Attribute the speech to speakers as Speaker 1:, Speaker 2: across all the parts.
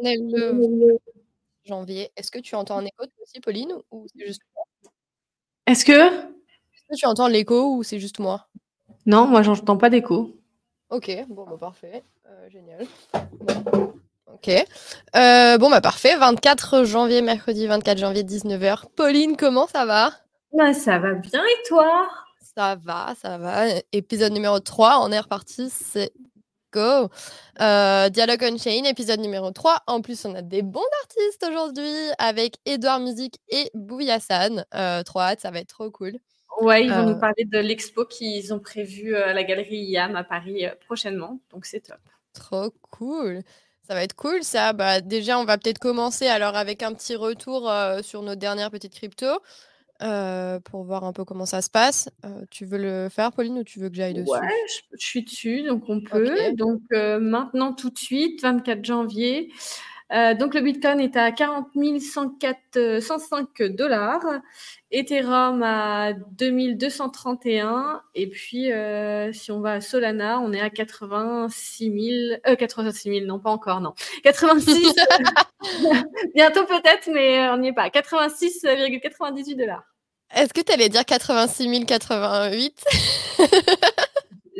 Speaker 1: On est le janvier. Est-ce que tu entends un écho aussi, Pauline, ou c'est juste moi?
Speaker 2: Est-ce que?
Speaker 1: Est-ce que tu entends l'écho ou c'est juste moi?
Speaker 2: Non, moi, j'entends pas d'écho.
Speaker 1: Ok, bon, bah, parfait. Euh, génial. Ok. Euh, bon, bah parfait. 24 janvier, mercredi 24 janvier, 19h. Pauline, comment ça va?
Speaker 3: Bah, Ça va bien et toi?
Speaker 1: Ça va, ça va. Épisode numéro 3, on est reparti. C'est go. Euh, Dialogue on Chain, épisode numéro 3. En plus, on a des bons artistes aujourd'hui avec Edouard Musique et Bouillassan. Euh, trop hâte, ça va être trop cool.
Speaker 3: Ouais, ils vont nous parler de l'expo qu'ils ont prévu à la galerie IAM à Paris prochainement. Donc, c'est top.
Speaker 1: Trop cool. Ça va être cool, ça. Bah, déjà, on va peut-être commencer alors avec un petit retour sur nos dernières petites cryptos pour voir un peu comment ça se passe. tu veux le faire, Pauline, ou tu veux que j'aille dessus?
Speaker 3: Ouais, je, suis dessus, donc on peut. Donc maintenant, tout de suite, 24 janvier. Donc le Bitcoin est à 40 104, 105 dollars Ethereum à 2231. Et puis, euh, si on va à Solana, on est à 86 000. Euh, 86 000, non, pas encore, non. 86. bientôt peut-être, mais on n'y est pas. 86,98 dollars.
Speaker 1: Est-ce que tu allais dire 86 088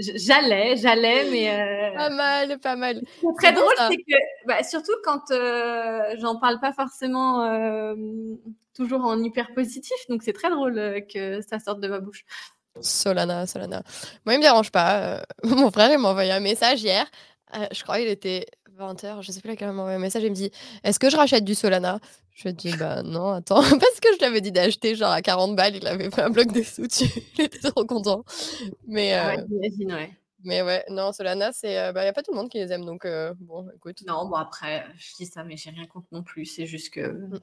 Speaker 3: J'allais, j'allais, mais. Euh...
Speaker 1: Pas mal, pas mal.
Speaker 3: Très drôle, c'est que, bah, surtout quand euh, j'en parle pas forcément euh, toujours en hyper positif, donc c'est très drôle que ça sorte de ma bouche.
Speaker 1: Solana, Solana. Moi, il me dérange pas. mon frère, il m'a envoyé un message hier. je crois qu'il était 20h, je sais plus laquelle il m'a envoyé un message. Il me dit Est-ce que je rachète du Solana? Je lui ai dit Bah non, attends. Parce que je l'avais dit d'acheter genre à 40 balles. Il avait pris un bloc de sous dessus. il était trop content. Mais,
Speaker 3: ah ouais, ouais.
Speaker 1: Mais ouais, non, Solana, c'est. Il bah, n'y a pas tout le monde qui les aime. Donc, bon, écoute.
Speaker 3: Non, bon, après, je dis ça, mais j'ai rien contre non plus. C'est juste que. Mmh.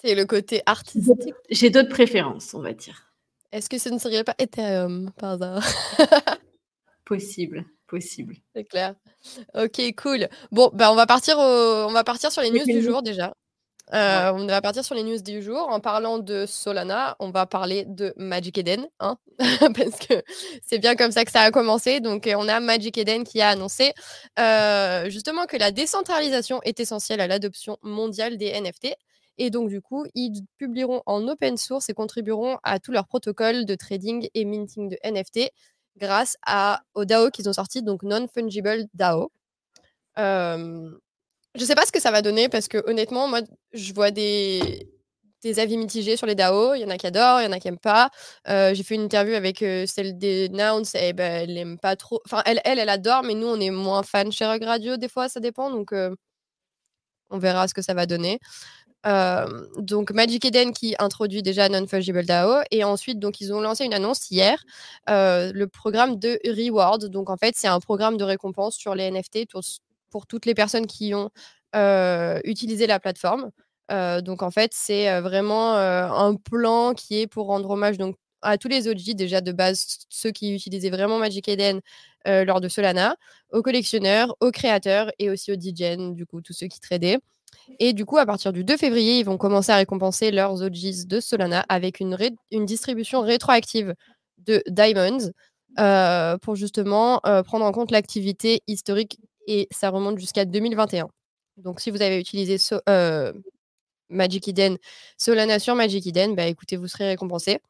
Speaker 1: C'est le côté artistique.
Speaker 3: J'ai d'autres préférences, on va dire.
Speaker 1: Est-ce que ce ne serait pas Ethereum par hasard?
Speaker 3: Possible, possible.
Speaker 1: C'est clair. Ok, cool. Bon, bah on va partir, on va partir sur les news du jour déjà. Euh, on va partir sur les news du jour. En parlant de Solana, on va parler de Magic Eden, hein parce que c'est bien comme ça que ça a commencé. Donc, on a Magic Eden qui a annoncé euh, justement que la décentralisation est essentielle à l'adoption mondiale des NFT. Et donc, du coup, ils publieront en open source et contribueront à tous leurs protocoles de trading et minting de NFT grâce à, au DAO qu'ils ont sorti, donc Non-Fungible DAO. Euh, je ne sais pas ce que ça va donner parce que honnêtement, moi, je vois des, des avis mitigés sur les DAO. Il y en a qui adorent, il y en a qui n'aiment pas. Euh, j'ai fait une interview avec euh, celle des Nouns et ben, elle n'aime pas trop. Enfin, elle, elle, elle adore, mais nous, on est moins fans chez Rug Radio, des fois, ça dépend. Donc, on verra ce que ça va donner donc Magic Eden qui introduit déjà Non-Fungible DAO et ensuite donc ils ont lancé une annonce hier, le programme de Reward. Donc en fait c'est un programme de récompense sur les NFT pour, toutes les personnes qui ont utilisé la plateforme. donc en fait c'est vraiment un plan qui est pour rendre hommage donc à tous les OG déjà de base, ceux qui utilisaient vraiment Magic Eden lors de Solana, aux collectionneurs, aux créateurs et aussi aux DJs, du coup tous ceux qui tradaient. Et du coup, à partir du 2 février, ils vont commencer à récompenser leurs OGs de Solana avec une, distribution rétroactive de Diamonds euh, pour justement euh, prendre en compte l'activité historique et ça remonte jusqu'à 2021. Donc, si vous avez utilisé euh, Magic Eden, Solana sur Magic Eden, bah, écoutez, vous serez récompensé.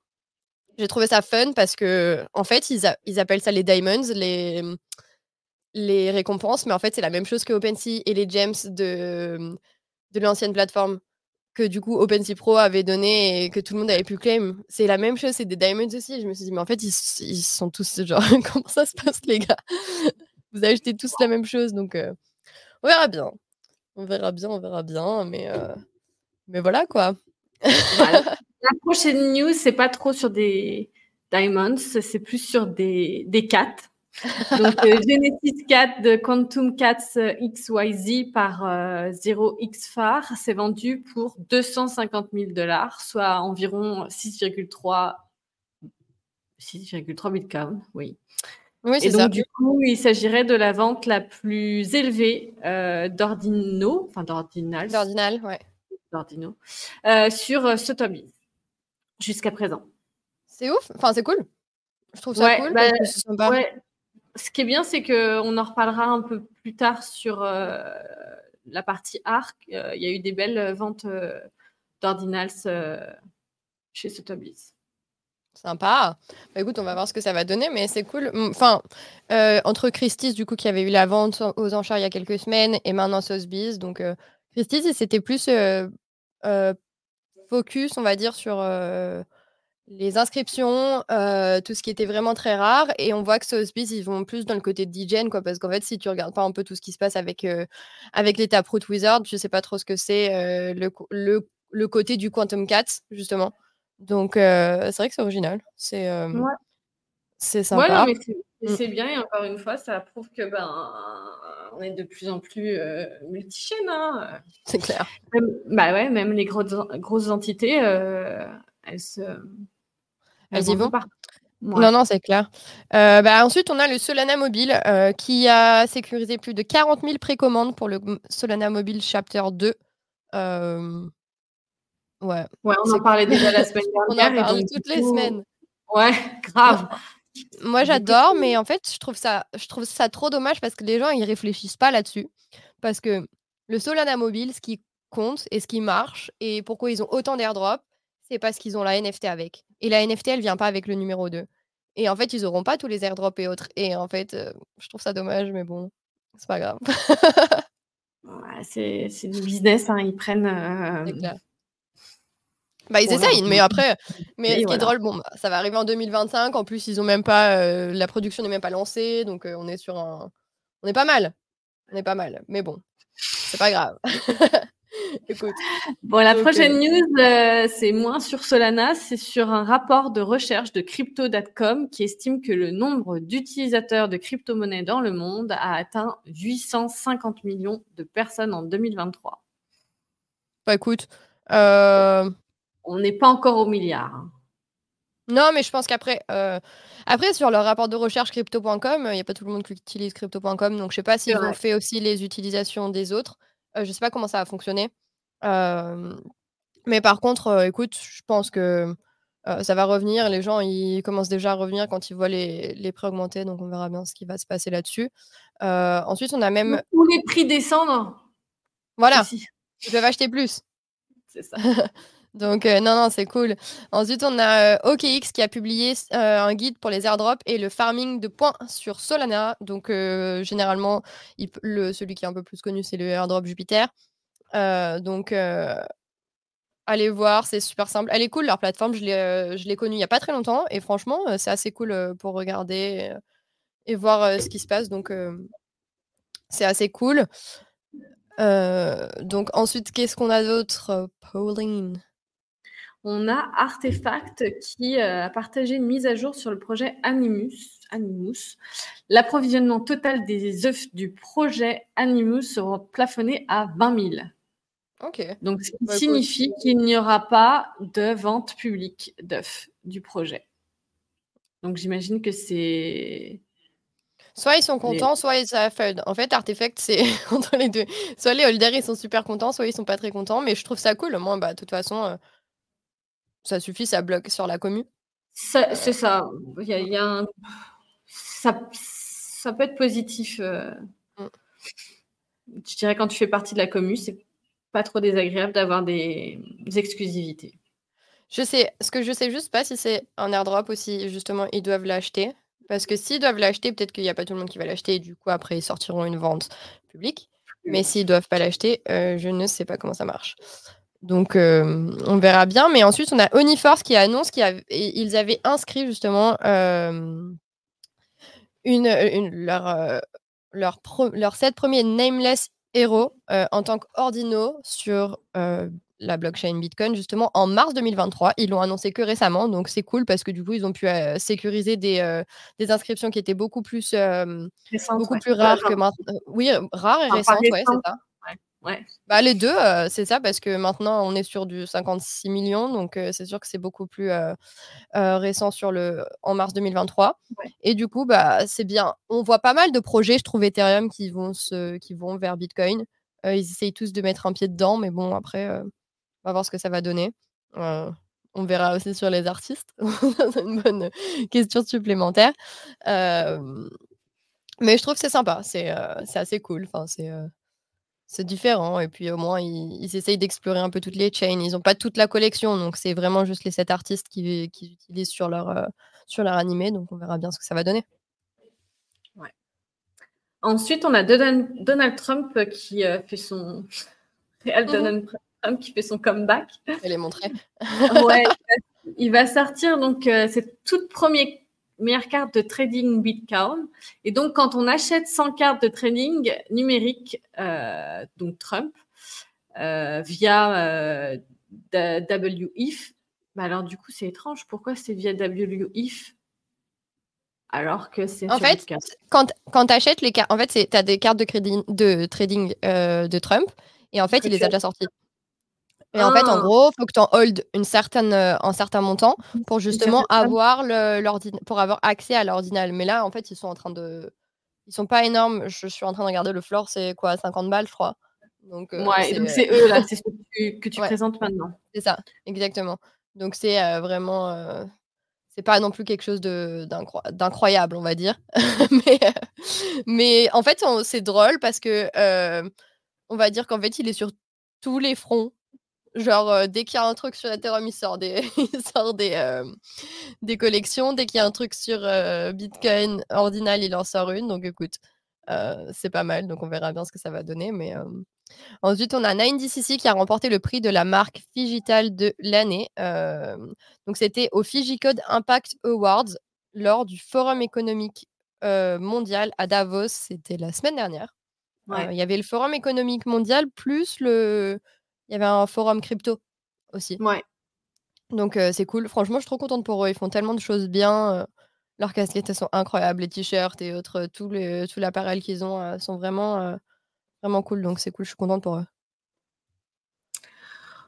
Speaker 1: J'ai trouvé ça fun parce que, en fait, ils, appellent ça les Diamonds, les récompenses, mais en fait, c'est la même chose que OpenSea et les gems de de l'ancienne plateforme que du coup OpenSea Pro avait donné et que tout le monde avait pu claim. C'est la même chose, c'est des diamonds aussi. Je me suis dit, mais en fait, ils, sont tous genre, comment ça se passe, les gars? Vous achetez tous la même chose, donc euh, on verra bien. On verra bien, on verra bien, mais, euh, mais voilà quoi.
Speaker 3: La prochaine news, c'est pas trop sur des diamonds, c'est plus sur des, des cats. Donc, euh, Genesis 4 de Quantum Cats euh, XYZ par 0x Far, c'est vendu pour 250 000 dollars, soit environ 6,3 6,3 bitcoins, oui.
Speaker 1: Oui,
Speaker 3: Et donc, du coup, il s'agirait de la vente la plus élevée euh, d'Ordino, enfin d'Ordinal.
Speaker 1: D'Ordinal, ouais.
Speaker 3: D'Ordino, euh, sur Sotheby's, jusqu'à présent.
Speaker 1: C'est ouf, enfin, c'est cool. Je trouve ça cool.
Speaker 3: Bah, ce qui est bien, c'est qu'on en reparlera un peu plus tard sur euh, la partie ARC, il y a eu des belles ventes d'ordinals chez Sotheby's.
Speaker 1: Sympa. Bah, écoute, on va voir ce que ça va donner, mais c'est cool. Enfin, entre Christie's, du coup, qui avait eu la vente aux enchères il y a quelques semaines, et maintenant Sotheby's. Donc, Christie's, c'était plus focus, on va dire, sur les inscriptions, tout ce qui était vraiment très rare. Et on voit que Sotheby's, ils vont plus dans le côté de DJN, quoi. Parce qu'en fait, si tu regardes pas un peu tout ce qui se passe avec, avec les Taproot Wizard, je sais pas trop ce que c'est, le, le, le, côté du Quantum Cats, justement. Donc, c'est vrai que c'est original. C'est c'est sympa.
Speaker 3: Ouais, mais c'est bien. Et encore une fois, ça prouve que ben, on est de plus en plus multi-chaînes. Hein.
Speaker 1: C'est clair.
Speaker 3: bah ouais, même les grosses, grosses entités, elles se.
Speaker 1: Elles, vont. Pas. Non, non, c'est clair. bah, ensuite, on a le Solana Mobile qui a sécurisé plus de 40 000 précommandes pour le Solana Mobile Chapter 2. Ouais.
Speaker 3: Ouais, on en parlait déjà la semaine dernière.
Speaker 1: on en parle toutes les semaines.
Speaker 3: Ouais, grave.
Speaker 1: Moi, j'adore, mais en fait, je trouve, ça, je trouve ça trop dommage parce que les gens, ils réfléchissent pas là-dessus. Parce que le Solana Mobile, ce qui compte et ce qui marche, et pourquoi ils ont autant d'airdrops, c'est parce qu'ils ont la NFT avec. Et la NFT, elle vient pas avec le numéro 2. Et en fait, ils auront pas tous les airdrops et autres. Et en fait, euh, je trouve ça dommage, mais bon, c'est pas grave.
Speaker 3: c'est du business, hein. ils prennent. Euh,
Speaker 1: bah, ils essayent, mais après, mais ce qui est drôle, bon, bah, ça va arriver en 2025. En plus, ils ont même pas, euh, la production n'est même pas lancée, donc on est sur un, on est pas mal, on est pas mal. Mais bon, c'est pas grave. Écoute.
Speaker 3: Bon, la prochaine euh news, c'est moins sur Solana, c'est sur un rapport de recherche de Crypto.com qui estime que le nombre d'utilisateurs de crypto-monnaies dans le monde a atteint 850 millions de personnes en 2023.
Speaker 1: Bah écoute,
Speaker 3: on n'est pas encore au milliard. Hein.
Speaker 1: Non, mais je pense qu'après, euh, après sur leur rapport de recherche crypto.com, il n'y a pas tout le monde qui utilise crypto.com, donc je ne sais pas s'ils ont fait aussi les utilisations des autres. Euh, je ne sais pas comment ça va fonctionner. Mais par contre, écoute, je pense que ça va revenir. Les gens, ils commencent déjà à revenir quand ils voient les, les prix augmenter, donc on verra bien ce qui va se passer là-dessus. ensuite, on a même.
Speaker 3: Où les prix descendent.
Speaker 1: Voilà. Ils peuvent acheter plus.
Speaker 3: C'est ça.
Speaker 1: Donc, euh, non, non, c'est cool. Ensuite, on a euh, OKX qui a publié euh, un guide pour les airdrops et le farming de points sur Solana. Donc, généralement, le, celui qui est un peu plus connu, c'est le airdrop Jupiter. Donc, allez voir, c'est super simple. Elle est cool, leur plateforme. Je l'ai connue il n'y a pas très longtemps et franchement, c'est assez cool pour regarder et, voir ce qui se passe. Donc, c'est assez cool. donc, ensuite, qu'est-ce qu'on a d'autre, Pauline?
Speaker 3: On a Artefact qui euh, a partagé une mise à jour sur le projet Animus. Animus. L'approvisionnement total des œufs du projet Animus sera plafonné à 20 000. Donc, ce qui bah, signifie qu'il n'y aura pas de vente publique d'œufs du projet. Donc, j'imagine que c'est.
Speaker 1: Soit ils sont contents, soit ils fait. En fait, Artefact, c'est entre les deux. Soit les holders, ils sont super contents, soit ils sont pas très contents. Mais je trouve ça cool. Moi, bah, de toute façon, euh, ça suffit, ça bloque sur la commune
Speaker 3: C'est ça. Il y a, ça. Ça peut être positif. Euh. Mm. Je dirais quand tu fais partie de la commune, c'est pas trop désagréable d'avoir des... exclusivités.
Speaker 1: Je sais, ce que je sais juste pas si c'est un airdrop aussi, justement, ils doivent l'acheter. Parce que s'ils doivent l'acheter, peut-être qu'il n'y a pas tout le monde qui va l'acheter, et du coup, après, ils sortiront une vente publique. Mais s'ils doivent pas l'acheter, euh, je ne sais pas comment ça marche. Donc, euh, on verra bien. Mais ensuite, on a Oniforce qui annonce qu'ils avaient inscrit justement euh, une, leur, euh, leur, leur 7 premiers Nameless héros en tant qu'ordino sur la blockchain Bitcoin, justement, en mars 2023. Ils l'ont annoncé que récemment, donc c'est cool parce que du coup, ils ont pu sécuriser des, des, inscriptions qui étaient beaucoup plus, beaucoup plus rares que maintenant. Oui, rares et récentes, ouais, c'est ça. Bah, les deux, c'est ça, parce que maintenant, on est sur du 56 millions, donc c'est sûr que c'est beaucoup plus récent sur le, en mars 2023. Et du coup, bah, c'est bien. On voit pas mal de projets, je trouve, Ethereum qui vont, se, qui vont vers Bitcoin. ils essayent tous de mettre un pied dedans, mais bon, après, on va voir ce que ça va donner. on verra aussi sur les artistes. c'est une bonne question supplémentaire. mais je trouve que c'est sympa, c'est assez cool. Enfin, c'est c'est différent et puis au moins ils, essayent d'explorer un peu toutes les chains. Ils n'ont pas toute la collection, donc c'est vraiment juste les sept artistes qui, qui utilisent sur leur, euh, sur leur animé, donc on verra bien ce que ça va donner.
Speaker 3: Ensuite, on a Donald, Trump qui euh, fait son Donald Trump qui fait son comeback.
Speaker 1: Elle est montrée.
Speaker 3: ouais, il va sortir donc euh, cette toute première meilleure carte de trading Bitcoin. Et donc, quand on achète 100 cartes de trading numérique, euh, donc Trump, euh, via WIF, bah alors du coup, c'est étrange. Pourquoi c'est via WIF alors que c'est
Speaker 1: en fait quand, quand tu achètes les cartes en fait tu as des cartes de crédit de trading de Trump et en fait il les a déjà sorties et en fait, en ah. gros, il faut que tu en hold une certaine, euh, un certain montant pour justement avoir, pour avoir accès à l'ordinal. Mais là, en fait, ils sont en train de. Ils sont pas énormes. Je suis en train de regarder le floor, c'est quoi 50 balles, je crois.
Speaker 3: Donc, euh, ouais, donc c'est eux, là, c'est ce que tu, présentes maintenant.
Speaker 1: C'est ça, exactement. Donc, c'est euh, vraiment. c'est pas non plus quelque chose d'incroyable, on va dire. mais, mais en fait, c'est drôle parce que. on va dire qu'en fait, il est sur tous les fronts Genre, euh, dès qu'il y a un truc sur Ethereum, il sort des, il sort des, euh, des collections. Dès qu'il y a un truc sur euh, Bitcoin ordinal, il en sort une. Donc, écoute, c'est pas mal. Donc, on verra bien ce que ça va donner. Mais ensuite, on a 9DCC qui a remporté le prix de la marque Figital de l'année. donc, c'était au Figicode Impact Awards lors du Forum économique mondial à Davos. C'était la semaine dernière. Il y avait le Forum économique mondial plus le il y avait un forum crypto aussi.
Speaker 3: Ouais.
Speaker 1: Donc c'est cool. Franchement, je suis trop contente pour eux. Ils font tellement de choses bien. leurs casquettes, elles sont incroyables. Les t-shirts et autres, tout, les, tout l'appareil qu'ils ont sont vraiment, vraiment cool. Donc c'est cool, je suis contente pour eux.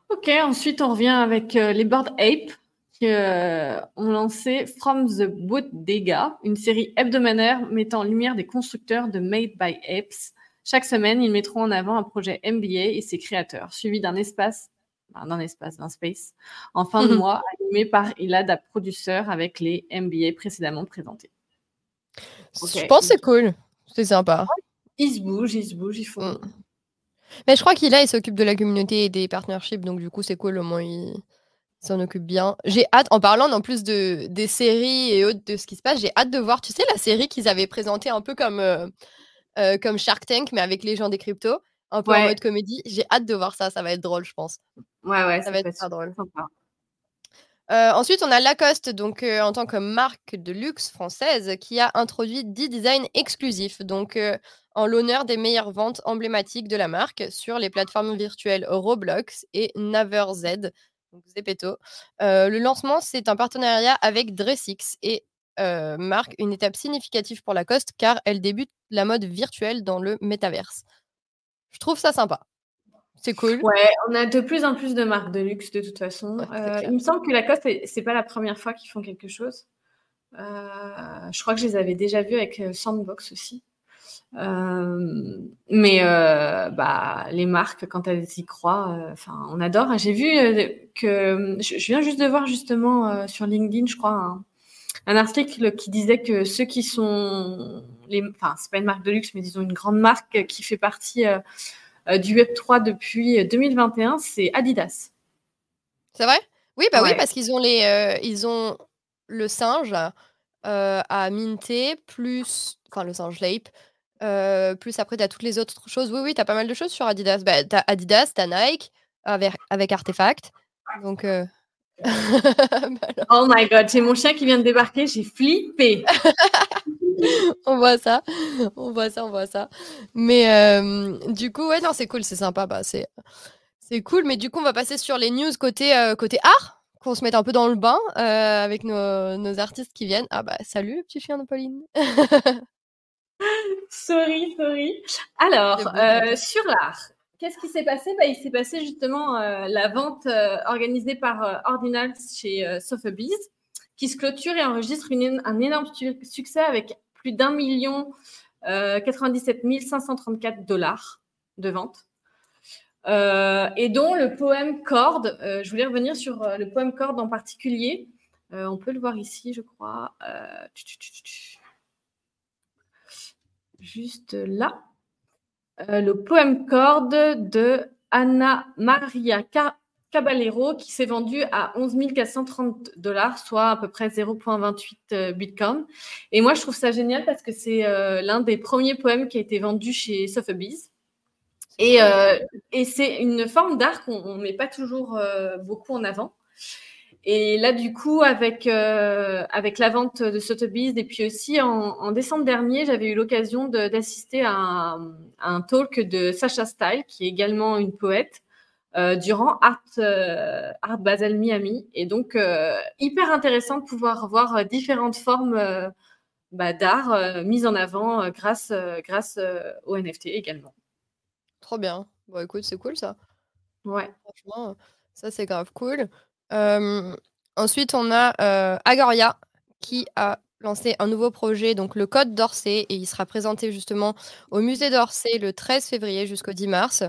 Speaker 3: Ok, ensuite on revient avec les Board Ape qui ont lancé From the Bodega, une série hebdomadaire mettant en lumière des constructeurs de Made by Apes chaque semaine, ils mettront en avant un projet MBA et ses créateurs, suivi d'un espace, d'un espace, d'un space, en fin de mhm. mois, animé par Ilada Producer avec les MBA précédemment présentés.
Speaker 1: Je pense que c'est cool. C'est sympa.
Speaker 3: Ils se bougent, ils se bougent, il faut. Mm.
Speaker 1: Mais je crois qu'il il s'occupe de la communauté et des partnerships, donc du coup, c'est cool, au moins, il s'en occupe bien. J'ai hâte, en parlant en plus de, des séries et autres, de ce qui se passe, j'ai hâte de voir, tu sais, la série qu'ils avaient présentée un peu comme. Euh, euh, comme Shark Tank, mais avec les gens des cryptos, un peu en mode comédie. J'ai hâte de voir ça, ça va être drôle, je pense.
Speaker 3: Ouais, ouais,
Speaker 1: ça, va être très drôle. Euh, ensuite, on a Lacoste, donc euh, en tant que marque de luxe française, qui a introduit 10 designs exclusifs, donc en l'honneur des meilleures ventes emblématiques de la marque sur les plateformes virtuelles Roblox et NaverZ, donc Zepeto. le lancement, c'est un partenariat avec Dressix et euh, marque une étape significative pour Lacoste car elle débute la mode virtuelle dans le métaverse. Je trouve ça sympa. C'est cool.
Speaker 3: Ouais, on a de plus en plus de marques de luxe de toute façon. Euh, il me semble que Lacoste, c'est pas la première fois qu'ils font quelque chose. Euh, je crois que je les avais déjà vus avec Sandbox aussi. mais bah, les marques, quand elles y croient, enfin, on adore. J'ai vu que je, viens juste de voir justement sur LinkedIn, je crois, un article qui disait que ceux qui sont, les, enfin, c'est pas une marque de luxe, mais disons une grande marque qui fait partie euh, euh, du Web 3 depuis 2021, c'est Adidas.
Speaker 1: C'est vrai? Oui, bah oui, parce qu'ils ont les, euh, ils ont le singe à minter plus, enfin le singe Lape. plus après, tu as toutes les autres choses. Oui, oui, tu as pas mal de choses sur Adidas. Bah, tu as Adidas, tu as Nike avec, avec Artefact. Donc,
Speaker 3: oh my god, j'ai mon chien qui vient de débarquer, j'ai flippé.
Speaker 1: on voit ça, on voit ça, on voit ça. Mais euh, du coup, ouais, non, c'est cool, c'est sympa, bah, c'est c'est cool. Mais du coup, on va passer sur les news côté euh, côté art, qu'on se mette un peu dans le bain euh, avec nos, nos, artistes qui viennent. Ah bah salut, petit chien de Pauline.
Speaker 3: sorry, sorry. Alors, sur l'art, Qu'est-ce qui s'est passé? Bah, Il s'est passé justement euh, la vente euh, organisée par euh, Ordinals chez Sotheby's, qui se clôture et enregistre un énorme succès avec plus d'un million 97 534 dollars de vente. et dont le poème Corde, je voulais revenir sur le poème Corde en particulier. on peut le voir ici, je crois. juste là. Le poème corde de Anna Maria Caballero qui s'est vendu à 11 430 dollars, soit à peu près 0,28 Bitcoin. Et moi, je trouve ça génial parce que c'est l'un des premiers poèmes qui a été vendu chez Sotheby's. Et, et c'est une forme d'art qu'on ne met pas toujours beaucoup en avant. Et là, du coup, avec, euh, avec la vente de Sotheby's, et puis aussi en, décembre dernier, j'avais eu l'occasion d'assister à, un talk de Sacha Style, qui est également une poète, euh, durant Art, euh, Art Basel Miami. Et donc, hyper intéressant de pouvoir voir différentes formes bah, d'art mises en avant grâce, grâce au NFT également.
Speaker 1: Trop bien. Bon, écoute, c'est cool ça.
Speaker 3: Ouais.
Speaker 1: Franchement, ça, c'est grave cool ensuite, on a Agoria qui a lancé un nouveau projet, donc le Code d'Orsay, et il sera présenté justement au musée d'Orsay le 13 février jusqu'au 10 mars.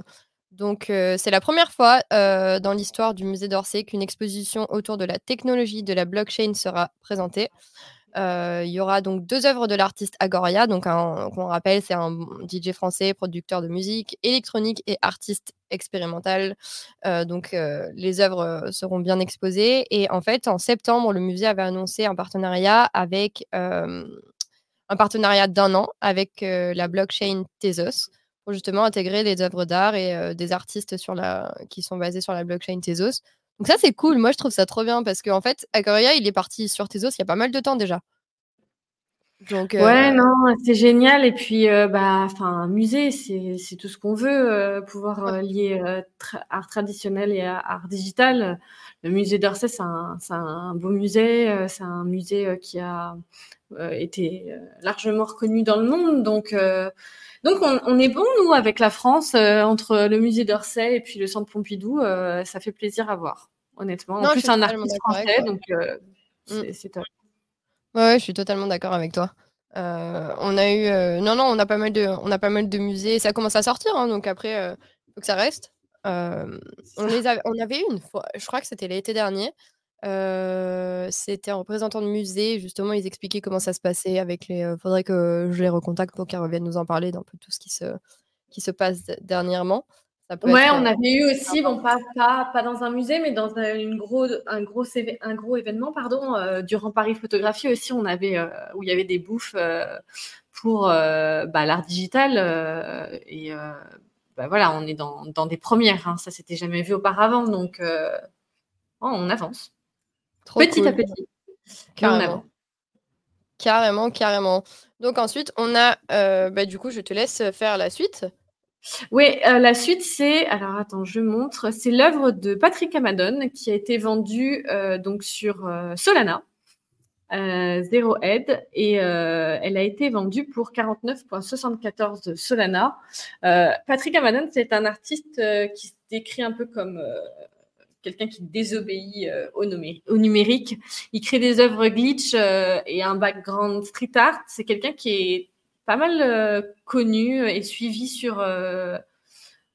Speaker 1: Donc, c'est la première fois dans l'histoire du musée d'Orsay qu'une exposition autour de la technologie de la blockchain sera présentée. Euh, il y aura donc deux œuvres de l'artiste Agoria. Donc, qu'on rappelle, c'est un DJ français, producteur de musique électronique et artiste expérimental. Euh, donc, euh, les œuvres seront bien exposées. Et en fait, en septembre, le musée avait annoncé un partenariat avec un partenariat d'un an avec la blockchain Tezos pour justement intégrer les œuvres d'art et des artistes sur la... qui sont basés sur la blockchain Tezos. Donc ça, c'est cool. Moi, je trouve ça trop bien parce qu'en fait, Agoria, il est parti sur Tezos il y a pas mal de temps déjà.
Speaker 3: Donc, ouais, euh, non, c'est génial. Et puis, euh, bah, enfin, un musée, c'est tout ce qu'on veut, euh, pouvoir lier art traditionnel et art digital. Le musée d'Orsay, c'est un, un, beau musée. c'est un musée qui a été largement reconnu dans le monde. Donc, donc on, on, est bon, nous, avec la France, entre le musée d'Orsay et puis le centre Pompidou. ça fait plaisir à voir, honnêtement. En plus, un artiste français, donc mm. c'est top.
Speaker 1: Ouais, je suis totalement d'accord avec toi. Euh, on a eu, euh, non, non, on a pas mal de, on a pas mal de musées. Ça commence à sortir, hein, donc après, il euh, faut que ça reste. On les on avait eu une fois, je crois que c'était l'été dernier. c'était un représentant de musée, justement, ils expliquaient comment ça se passait avec les. faudrait que je les recontacte pour qu'ils reviennent nous en parler d'un peu tout ce qui se, qui se passe dernièrement.
Speaker 3: Ouais, on avait eu aussi, bon, pas, pas, pas, dans un musée, mais dans un, une gros, un, gros, un gros événement, pardon, durant Paris Photographie aussi, on avait, où il y avait des bouffes pour bah, l'art digital. et bah, voilà, on est dans, dans des premières, hein, ça s'était jamais vu auparavant, donc oh, on avance. petit à petit.
Speaker 1: Carrément. Carrément, carrément. Donc ensuite, on a, bah, du coup, je te laisse faire la suite.
Speaker 3: Oui, euh, la suite, c'est. Alors, attends, je montre. C'est l'œuvre de Patrick Amadon qui a été vendue euh, donc sur euh, Head, et elle a été vendue pour 49,74 Solana. Patrick Amadon, c'est un artiste qui se décrit un peu comme quelqu'un qui désobéit au, au, numérique. Il crée des œuvres glitch et un background street art. C'est quelqu'un qui est pas mal euh, connu et suivi sur,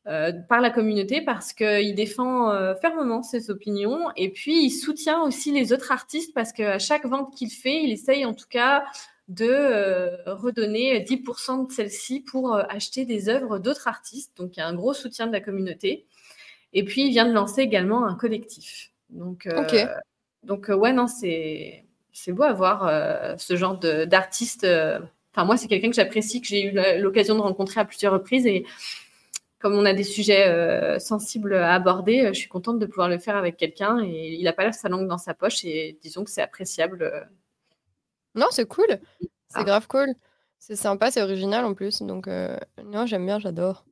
Speaker 3: euh, euh, par la communauté parce qu'il défend fermement ses opinions et puis il soutient aussi les autres artistes parce qu'à chaque vente qu'il fait, il essaye en tout cas de redonner 10% de celle-ci pour acheter des œuvres d'autres artistes. Donc il y a un gros soutien de la communauté. Et puis il vient de lancer également un collectif. Donc, donc ouais, non, c'est beau à voir ce genre d'artistes Enfin, moi, c'est quelqu'un que j'apprécie, que j'ai eu l'occasion de rencontrer à plusieurs reprises. Et comme on a des sujets euh, sensibles à aborder, euh, je suis contente de pouvoir le faire avec quelqu'un. Et il n'a pas sa langue dans sa poche. Et disons que c'est appréciable. Euh.
Speaker 1: Non, c'est cool. C'est ah. grave cool. C'est sympa, c'est original en plus. Donc, non, j'aime bien, j'adore.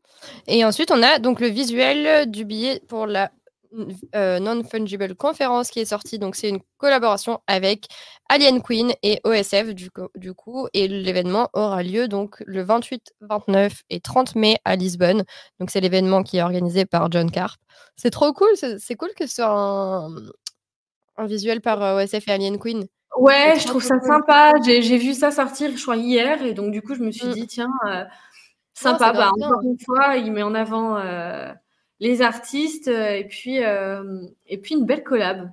Speaker 1: Et ensuite, on a donc le visuel du billet pour la Non-Fungible Conférence qui est sortie. Donc, c'est une collaboration avec Alien Queen et OSF, du, du coup. Et l'événement aura lieu donc le 28, 29 et 30 mai à Lisbonne. Donc, c'est l'événement qui est organisé par John Carp. C'est trop cool. C'est cool que ce soit un, un visuel par euh, OSF et Alien Queen.
Speaker 3: Ouais, je trouve ça sympa. J'ai vu ça sortir, je crois, hier. Et donc, du coup, je me suis mm. dit, tiens, euh, sympa. bah, encore une fois, il met en avant les artistes euh, et puis, euh, et puis une belle collab.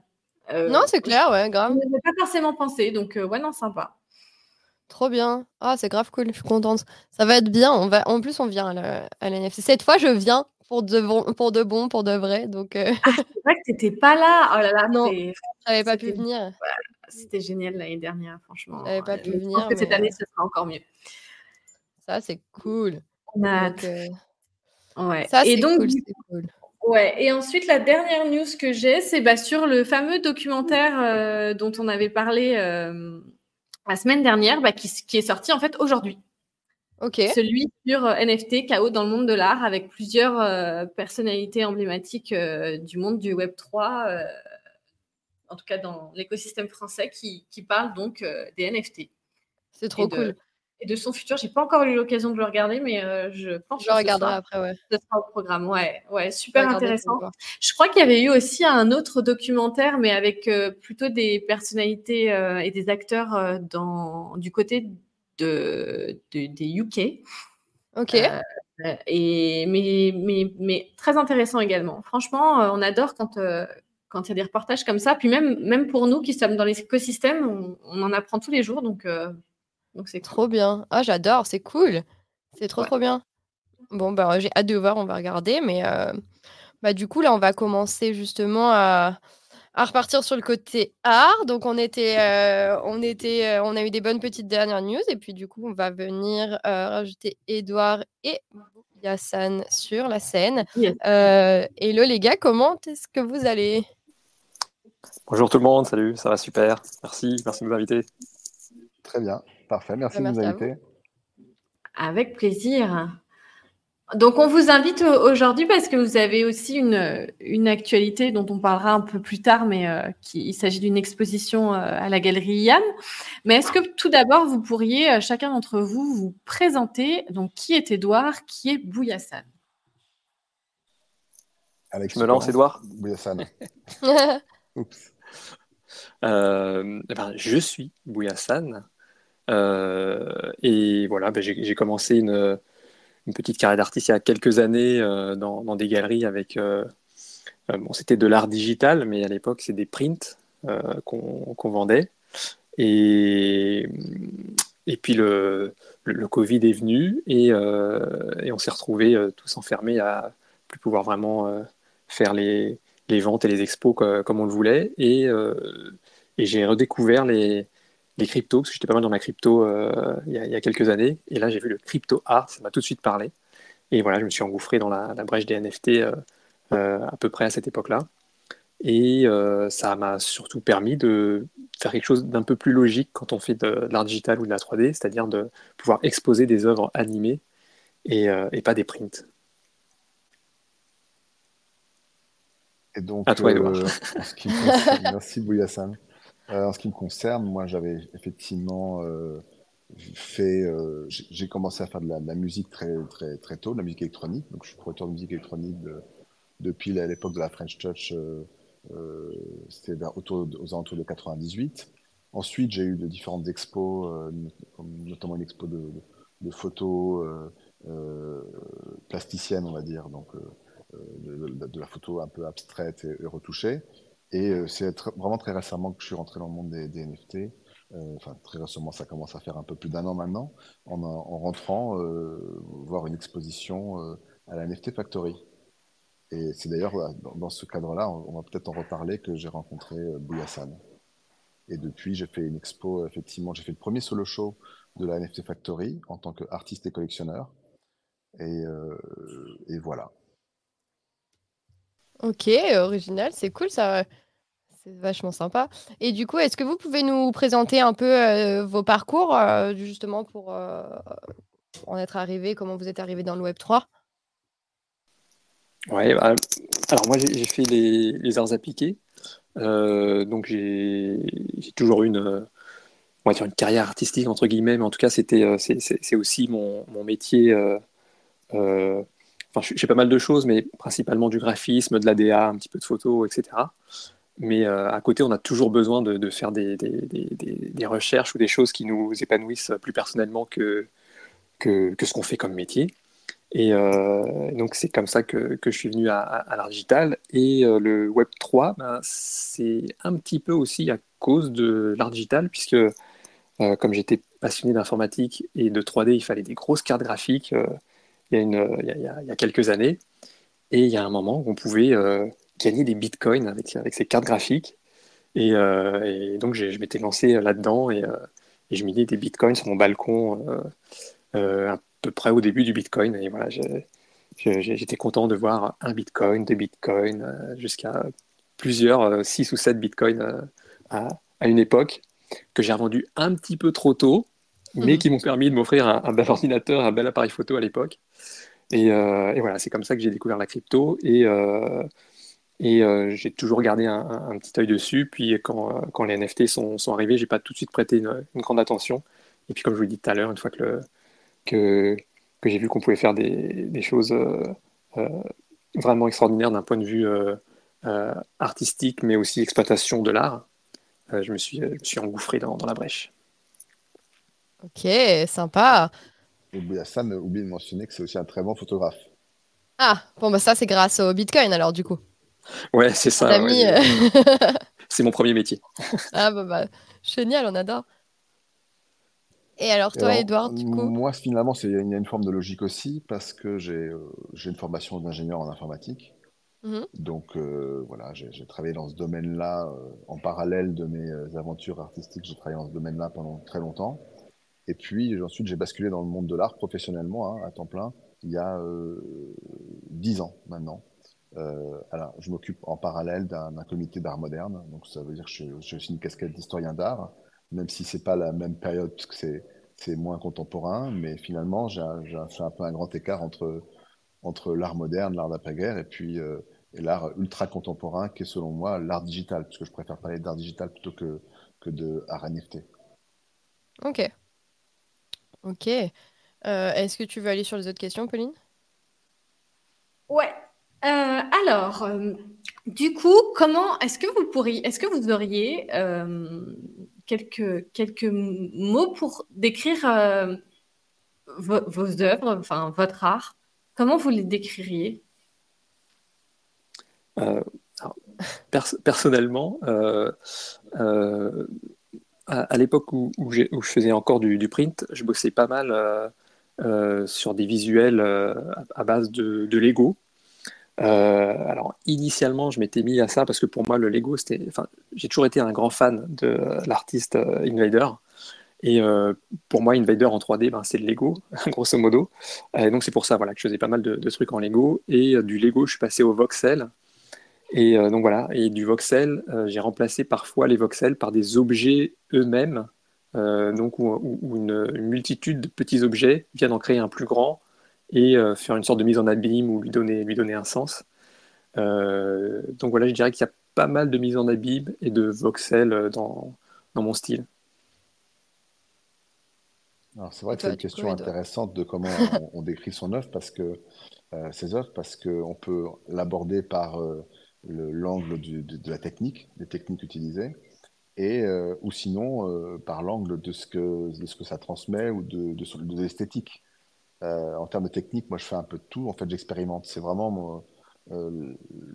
Speaker 1: Euh, non, c'est clair, ouais, grave.
Speaker 3: Je n'avais pas forcément pensé, donc ouais, non, sympa.
Speaker 1: Trop bien. Ah, c'est grave cool, je suis contente. Ça va être bien. On va... En plus, on vient à l'NFC. Cette fois, je viens pour de bon, pour de bon, pour de vrai. Donc, euh.
Speaker 3: ah, c'est vrai que t'étais pas là. Oh là là,
Speaker 1: non, j'avais pas pu venir.
Speaker 3: C'était génial l'année dernière, franchement.
Speaker 1: J'avais pas pu venir. Je
Speaker 3: pense que cette année, ce sera encore mieux.
Speaker 1: Ça, c'est cool.
Speaker 3: On a euh, Ouais.
Speaker 1: Ça, c'est cool, cool.
Speaker 3: Ouais, et ensuite, la dernière news que j'ai, c'est bah, sur le fameux documentaire euh, dont on avait parlé la semaine dernière, bah, qui, qui, est sorti en fait aujourd'hui.
Speaker 1: Ok.
Speaker 3: Celui sur euh, NFT, chaos dans le monde de l'art, avec plusieurs euh, personnalités emblématiques euh, du monde du Web 3, en tout cas dans l'écosystème français, qui, qui parlent donc des NFT.
Speaker 1: C'est trop cool.
Speaker 3: Et de son futur, j'ai pas encore eu l'occasion de le regarder, mais je pense
Speaker 1: je que regarderai après, ouais.
Speaker 3: Ce sera au programme, ouais, ouais, super intéressant. Je crois qu'il y avait eu aussi un autre documentaire, mais avec plutôt des personnalités et des acteurs dans du côté de, des UK.
Speaker 1: Ok.
Speaker 3: Euh, et, mais, mais, mais, très intéressant également. Franchement, euh, on adore quand euh, quand il y a des reportages comme ça. Puis même, même pour nous qui sommes dans l'écosystème, on, on en apprend tous les jours. Donc, donc c'est
Speaker 1: trop bien. Ah, j'adore, c'est cool. C'est trop, trop bien. Bon, bah, j'ai hâte de voir, on va regarder. Mais bah, du coup, là, on va commencer justement à, à repartir sur le côté art. Donc on était, euh, on était, euh, on a eu des bonnes petites dernières news et puis du coup on va venir euh, rajouter Edouard et Yassan sur la scène. hello les gars, comment est-ce que vous allez?
Speaker 4: Bonjour tout le monde, salut, ça va super. Merci, merci de nous inviter.
Speaker 5: Très bien, parfait, merci, de nous inviter.
Speaker 3: Avec plaisir. Donc, on vous invite aujourd'hui parce que vous avez aussi une, une, actualité dont on parlera un peu plus tard, mais euh, qui, il s'agit d'une exposition euh, à la galerie Yann. Mais est-ce que tout d'abord, vous pourriez, euh, chacun d'entre vous, vous présenter Donc, qui est Edouard Qui est Bouyassane?
Speaker 4: Alex, Je me lance, Edouard
Speaker 5: Bouyassane.
Speaker 4: Oups. Eh ben, je suis Bouyassane. Et voilà, ben, j'ai commencé une petite carrière d'artiste il y a quelques années euh, dans, des galeries avec. Euh, euh, bon, c'était de l'art digital, mais à l'époque, c'est des prints qu'on vendait. Et, et puis le, le, Covid est venu et, on s'est retrouvés tous enfermés à plus pouvoir vraiment faire les, les, ventes et les expos comme on le voulait. Et j'ai redécouvert les, les cryptos, parce que j'étais pas mal dans ma crypto euh, il, y a, quelques années, et là j'ai vu le crypto art, ça m'a tout de suite parlé. Et voilà, je me suis engouffré dans la, brèche des NFT euh, euh, à peu près à cette époque-là. Et ça m'a surtout permis de faire quelque chose d'un peu plus logique quand on fait de, l'art digital ou de la 3D, c'est-à-dire de pouvoir exposer des œuvres animées et, pas des prints.
Speaker 5: Et donc, à toi, Edouard. merci Bouyassane. Euh, en ce qui me concerne, moi, j'avais effectivement euh, fait. Euh, j'ai commencé à faire de la, musique très, très, très tôt, de la musique électronique. Donc, je suis producteur de musique électronique depuis l'époque de la French Touch. C'était autour aux alentours de 98. Ensuite, j'ai eu de différentes expos, notamment une expo de, de, photos plasticiennes, on va dire, donc de, la photo un peu abstraite et retouchée. Et euh, c'est vraiment très récemment que je suis rentré dans le monde des, NFT. Euh, enfin, très récemment, ça commence à faire un peu plus d'un an maintenant, en, en rentrant euh, voir une exposition à la NFT Factory. Et c'est d'ailleurs dans, ce cadre-là, on, va peut-être en reparler, que j'ai rencontré Bouyassane. Et depuis, j'ai fait une expo, effectivement, j'ai fait le premier solo show de la NFT Factory en tant qu'artiste et collectionneur. Et, et voilà.
Speaker 1: Ok, original, c'est cool ça. C'est vachement sympa. Et du coup, est-ce que vous pouvez nous présenter un peu euh, vos parcours, euh, justement, pour euh, en être arrivé, comment vous êtes arrivé dans le Web 3
Speaker 4: Ouais, bah, alors moi j'ai fait les, arts appliqués. donc j'ai toujours une, on une carrière artistique, entre guillemets, mais en tout cas, c'était c'est aussi mon, mon métier je fais pas mal de choses, mais principalement du graphisme, de l'ADA, un petit peu de photo, etc. Mais euh, à côté, on a toujours besoin de, faire des, recherches ou des choses qui nous épanouissent plus personnellement que, que, ce qu'on fait comme métier. Et euh, donc, c'est comme ça que, je suis venu à, l'art digital. Et euh, le Web 3, ben, c'est un petit peu aussi à cause de l'art digital, puisque comme j'étais passionné d'informatique et de 3D, il fallait des grosses cartes graphiques il, y a une, il, y a, il, y a, quelques années. Et il y a un moment où on pouvait gagner des bitcoins avec, avec ces cartes graphiques. Et, et donc, je m'étais lancé là-dedans et, et, je mis des bitcoins sur mon balcon à peu près au début du bitcoin. Et voilà, j'étais content de voir un bitcoin, deux bitcoins, jusqu'à plusieurs, 6 ou 7 bitcoins à, à une époque que j'ai revendu un petit peu trop tôt, mais mhm. qui m'ont permis de m'offrir un, bel ordinateur, un bel appareil photo à l'époque. Et, euh, voilà, c'est comme ça que j'ai découvert la crypto. Et, euh, et euh, j'ai toujours gardé un, petit œil dessus. Puis quand, les NFT sont, sont arrivés, j'ai pas tout de suite prêté une, grande attention. Et puis comme je vous l'ai dit tout à l'heure, une fois que, j'ai vu qu'on pouvait faire des, choses vraiment extraordinaires d'un point de vue artistique, mais aussi exploitation de l'art, je, me suis, engouffré dans la brèche.
Speaker 1: Ok, sympa.
Speaker 5: Oublie Hassan, oublie de mentionner que c'est aussi un très bon photographe.
Speaker 1: Ah, bon, bah ça, c'est grâce au Bitcoin, alors, du coup.
Speaker 4: Ouais, c'est ça.
Speaker 1: Euh,
Speaker 4: c'est mon premier métier.
Speaker 1: ah, bah, bah, génial, on adore. Et alors, toi, Edouard, du coup?
Speaker 5: Moi, finalement, il y a une forme de logique aussi, parce que j'ai euh, une formation d'ingénieur en informatique. Mmh Donc euh, voilà, j'ai travaillé dans ce domaine-là euh, en parallèle de mes aventures artistiques. J'ai travaillé dans ce domaine-là pendant très longtemps. Et puis ensuite, j'ai basculé dans le monde de l'art professionnellement, hein, à temps plein, il y a dix ans maintenant. alors, je m'occupe en parallèle d'un comité d'art moderne. Donc ça veut dire que je, suis une casquette d'historien d'art, même si c'est pas la même période, parce que c'est moins contemporain. Mais finalement, j'ai un peu un grand écart entre entre l'art moderne, l'art d'après-guerre, et puis et l'art ultra contemporain qui est selon moi l'art digital, parce que je préfère parler d'art digital plutôt que, que de NFT.
Speaker 1: Ok. Ok. Euh, est-ce que tu veux aller sur les autres questions, Pauline?
Speaker 3: Ouais. Euh, alors, euh, du coup, comment est-ce que vous pourriez, est-ce que vous auriez quelques, quelques mots pour décrire vos, vos œuvres, enfin votre art? Comment vous les décririez?
Speaker 4: Euh, personnellement, euh, euh, à, l'époque où, je faisais encore du, print, je bossais pas mal sur des visuels à, base de, Lego. alors initialement, je m'étais mis à ça parce que pour moi, le Lego, c'était, enfin, j'ai toujours été un grand fan de l'artiste Invader. Et pour moi, Invader en 3D, ben, c'est le Lego, grosso modo. Donc c'est pour ça voilà, que je faisais pas mal de, trucs en Lego. Et du Lego, je suis passé au voxel. Et euh, donc voilà, et du voxel, euh, j'ai remplacé parfois les voxels par des objets eux-mêmes, euh, donc où, une, multitude de petits objets viennent en créer un plus grand et faire une sorte de mise en abîme ou lui donner, lui donner un sens. donc voilà, je dirais qu'il y a pas mal de mise en abîme et de voxels dans, dans mon style.
Speaker 5: c'est vrai que c'est une question intéressante de comment on, décrit son œuvre parce que ses œuvres parce qu'on peut l'aborder par l'angle de, la technique, des techniques utilisées, et, euh, ou sinon euh, par l'angle de, ce que, de ce que ça transmet ou de, de, l'esthétique. Euh, en termes de technique, moi je fais un peu de tout, en fait j'expérimente. C'est vraiment,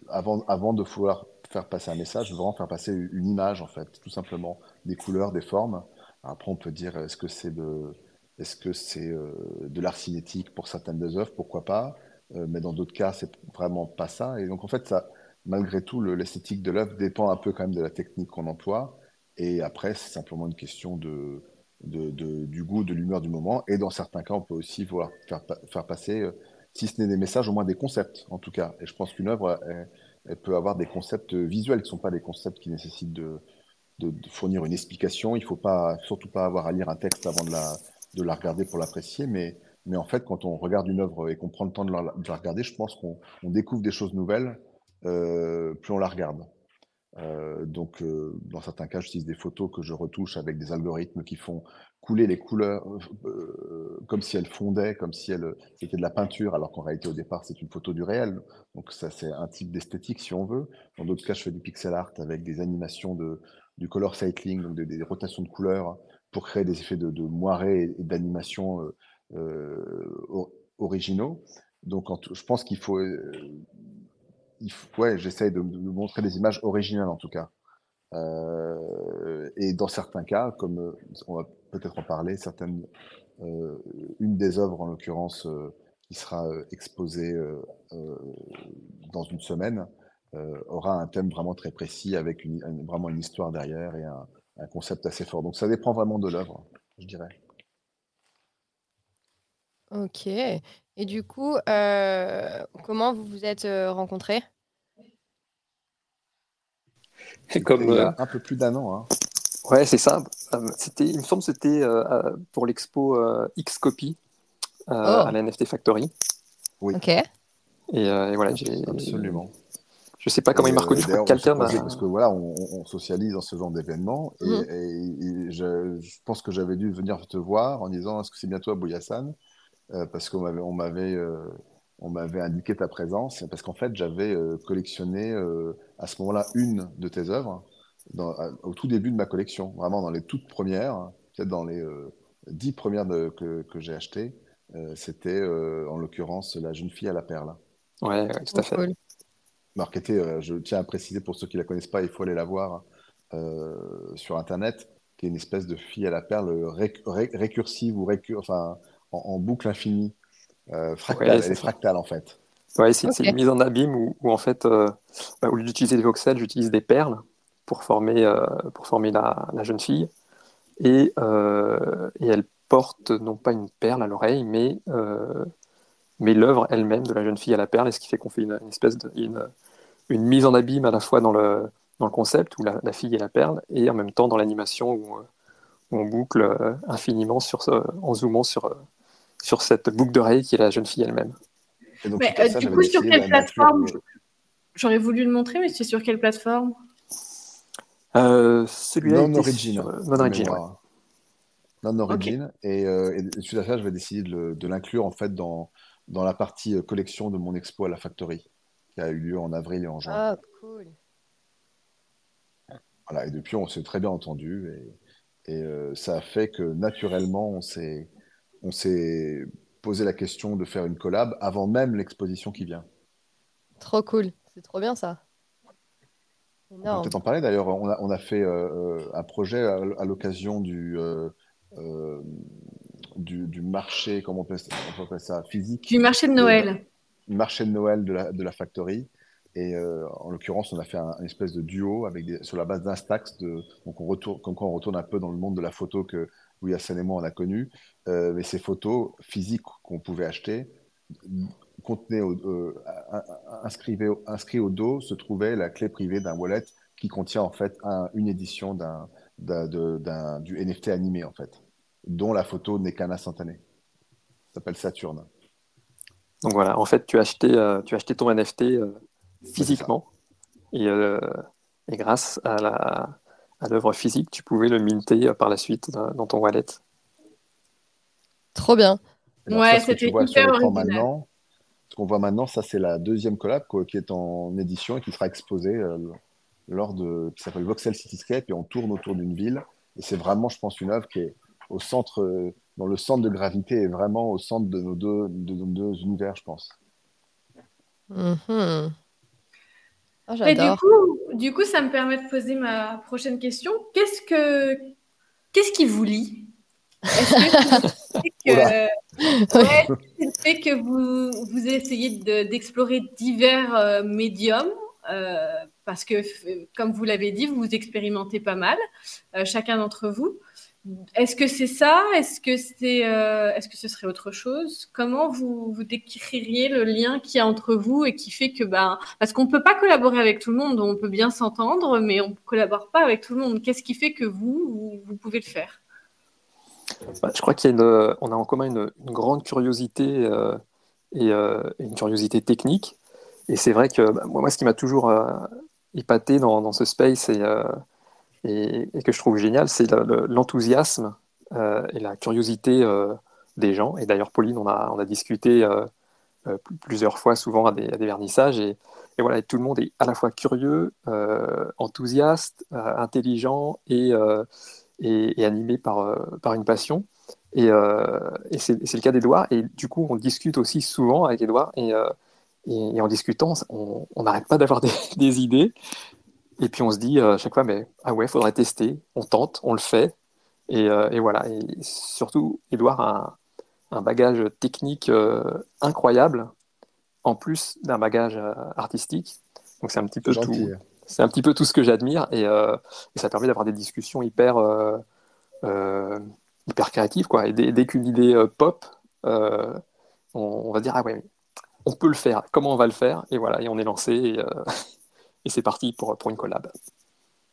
Speaker 5: avant, avant de pouvoir faire passer un message, je veux vraiment faire passer une image en fait, tout simplement, des couleurs, des formes. Après on peut dire est-ce que c'est de, est-ce que c'est de l'art cinétique pour certaines des œuvres, pourquoi pas, mais dans d'autres cas c'est vraiment pas ça. Et donc en fait ça, malgré tout, l'esthétique de l'œuvre dépend un peu quand même de la technique qu'on emploie. Et après, c'est simplement une question de, du goût, de l'humeur du moment. Et dans certains cas, on peut aussi vouloir faire, passer, euh, si ce n'est des messages, au moins des concepts, en tout cas. Et je pense qu'une œuvre, elle, peut avoir des concepts visuels qui ne sont pas des concepts qui nécessitent de, fournir une explication. Il ne faut pas, surtout pas avoir à lire un texte avant de la, de la regarder pour l'apprécier. Mais, mais en fait, quand on regarde une œuvre et qu'on prend le temps de la regarder, je pense qu'on découvre des choses nouvelles euh, plus on la regarde. Euh, donc, euh, dans certains cas, j'utilise des photos que je retouche avec des algorithmes qui font couler les couleurs comme si elles fondaient, comme si c'était de la peinture, alors qu'en réalité, au départ, c'est une photo du réel. Donc, ça, c'est un type d'esthétique, si on veut. Dans d'autres cas, je fais du pixel art avec des animations de, du color cycling, donc des, rotations de couleurs pour créer des effets de, de moiré et, d'animation originaux. Donc, je pense qu'il faut ouais, j'essaye de, montrer des images originales en tout cas. Euh, et dans certains cas, comme euh, on va peut-être en parler. Certaines, une des œuvres, en l'occurrence, qui sera exposée dans une semaine, aura un thème vraiment très précis avec vraiment une histoire derrière et un, concept assez fort. Donc ça dépend vraiment de l'œuvre, je dirais.
Speaker 1: OK et du coup, comment vous vous êtes, rencontrés?
Speaker 4: Comme,
Speaker 5: il y
Speaker 4: euh,
Speaker 5: a un peu plus d'un an. Hein.
Speaker 4: ouais, c'est ça. Euh, C'était, il me semble, que c'était euh, pour l'expo euh, Xcopy euh,
Speaker 1: Oh.
Speaker 4: à la NFT Factory.
Speaker 5: Oui,
Speaker 1: OK.
Speaker 4: Et, euh, et voilà, j'ai.
Speaker 5: absolument.
Speaker 4: Je sais pas comment
Speaker 5: Et,
Speaker 4: il m'a reconnu. Quelqu'un m'a.
Speaker 5: parce que voilà, on, on socialise dans ce genre d'événement et, et- et je, je pense que j'avais dû venir te voir en disant est-ce que c'est bien toi, Bouyassane Euh, Parce qu'on m'avait, on m'avait, euh, on m'avait indiqué ta présence parce qu'en fait, j'avais euh, collectionné euh, à ce moment-là une de tes œuvres dans- à- au tout début de ma collection, vraiment dans les toutes premières, peut-être dans les euh, dix premières de- que, que j'ai achetées. Euh, c'était euh, en l'occurrence La jeune fille à la perle.
Speaker 4: Ouais, ouais, tout à fait.
Speaker 1: cool.
Speaker 5: Alors, qui était, euh, je tiens à préciser pour ceux qui la connaissent pas, il faut aller la voir euh, sur Internet, qui est une espèce de fille à la perle réc- ré- récursive ou récur, enfin, en, en boucle infinie, euh, fractale.
Speaker 4: Ouais,
Speaker 5: Elle
Speaker 4: c'est
Speaker 5: est
Speaker 4: ça.
Speaker 5: fractale en fait.
Speaker 4: Ouais, c'est une mise en abîme où, où en fait, euh, bah, au lieu d'utiliser des voxels, j'utilise des perles pour former, euh, pour former la, la jeune fille. Et, euh, et elle porte non pas une perle à l'oreille, mais, euh, mais l'œuvre elle-même de la jeune fille à la perle, et ce qui fait qu'on fait une, une espèce de une, une mise en abîme à la fois dans le, dans le concept où la, la fille est la perle, et en même temps dans l'animation où, où on boucle infiniment sur ce, en zoomant sur, sur cette boucle d'oreille qui est la jeune fille elle-même.
Speaker 3: Mais euh,
Speaker 5: ça,
Speaker 3: du coup, sur quelle
Speaker 5: inclure,
Speaker 3: plateforme J'aurais voulu le montrer, mais c'est sur quelle plateforme
Speaker 4: Euh, celui-là sur,
Speaker 5: de
Speaker 4: Non-origin, ouais.
Speaker 5: mémoire. Non-origin. Et, euh, et suite à ça, je vais décider de, l'inclure en fait dans, dans la partie collection de mon expo à la Factory, qui a eu lieu en avril et en juin.
Speaker 1: Ah cool.
Speaker 5: Voilà, et depuis, on s'est très bien entendu et, et, euh, ça a fait que naturellement, on s'est, on s'est posé la question de faire une collab avant même l'exposition qui vient.
Speaker 1: Trop cool. C'est trop bien ça.
Speaker 5: On peut peut-être en parler d'ailleurs. On a, on a fait euh, un projet à, à l'occasion du, euh, euh, du, du marché, comment on appelle ça, on peut appeler ça, physique,
Speaker 3: Du marché de Noël.
Speaker 5: du marché de Noël de la, de la Factory. Et euh, en l'occurrence, on a fait un, une espèce de duo avec des, sur la base d'Instax. De, donc on retourne, comme quoi on retourne un peu dans le monde de la photo que Louis Hassan et moi on a connu. Euh, mais ces photos physiques qu'on pouvait acheter contenaient, au, euh, inscrit au dos se trouvait la clé privée d'un wallet qui contient en fait un, une édition d'un, d'un, de- d'un- du NFT animé en fait, dont la photo n'est qu'un instantané. Ça s'appelle Saturne.
Speaker 4: Donc voilà, en fait, tu as acheté, euh, tu as acheté ton NFT euh, physiquement. Et, et grâce à la, à l'œuvre physique, tu pouvais le minter euh, par la suite dans, ton wallet.
Speaker 1: Trop bien.
Speaker 5: Alors
Speaker 3: Ouais, c'était hyper original.
Speaker 5: ce qu'on voit maintenant, ça c'est la deuxième collab quoi, qui est en édition et qui sera exposée euh, lors de, qui s'appelle Voxel Cityscape et on tourne autour d'une ville. Et c'est vraiment, je pense, une œuvre qui est au centre, euh, dans le centre de gravité et vraiment au centre de nos deux, de nos deux univers, je pense.
Speaker 1: Mhm. Ah,
Speaker 3: Et du coup, du coup, ça me permet de poser ma prochaine question. Qu'est-ce que qu'est-ce qui vous lie? Est-ce que c'est que, ouais, vous, vous essayez de- d'explorer divers euh, médiums? Euh, parce que, comme vous l'avez dit, vous expérimentez pas mal, euh, chacun d'entre vous. Est-ce que c'est ça? Est-ce que c'est, euh, est-ce que ce serait autre chose? Comment vous, vous décririez le lien qu'il y a entre vous et qui fait que, ben, parce qu'on peut pas collaborer avec tout le monde, on peut bien s'entendre, mais on collabore pas avec tout le monde. Qu'est-ce qui fait que vous, vous, pouvez le faire?
Speaker 4: Bah, je crois y a on a en commun une, grande curiosité euh, et euh, une curiosité technique. Et c'est vrai que bah, moi, ce qui m'a toujours euh, épaté dans, ce space et, euh, et, que je trouve génial, c'est le- le- l'enthousiasme euh, et la curiosité euh, des gens. Et d'ailleurs, Pauline, on a, discuté euh, pl- plusieurs fois, souvent à des, vernissages. Et, voilà, tout le monde est à la fois curieux, enthousiaste, intelligent et, animé par, une passion. Et, c'est le cas d'Edouard. Et du coup, on discute aussi souvent avec Edouard. Et, en discutant, on n'arrête pas d'avoir des idées. Et puis on se dit euh, à chaque fois, mais ah ouais, faudrait tester. On tente, on le fait. Et, et, voilà. Et surtout, Edouard a un, un bagage technique incroyable, en plus d'un bagage artistique. Donc c'est un petit peu tout. C'est un petit peu tout ce que j'admire et, et, ça permet d'avoir des discussions hyper hyper créative quoi. Et dès, qu'une idée euh, pop, euh, on, va dire ah ouais, on peut le faire. Comment on va le faire? Et voilà, et on est lancé et, euh, c'est parti pour, pour une collab.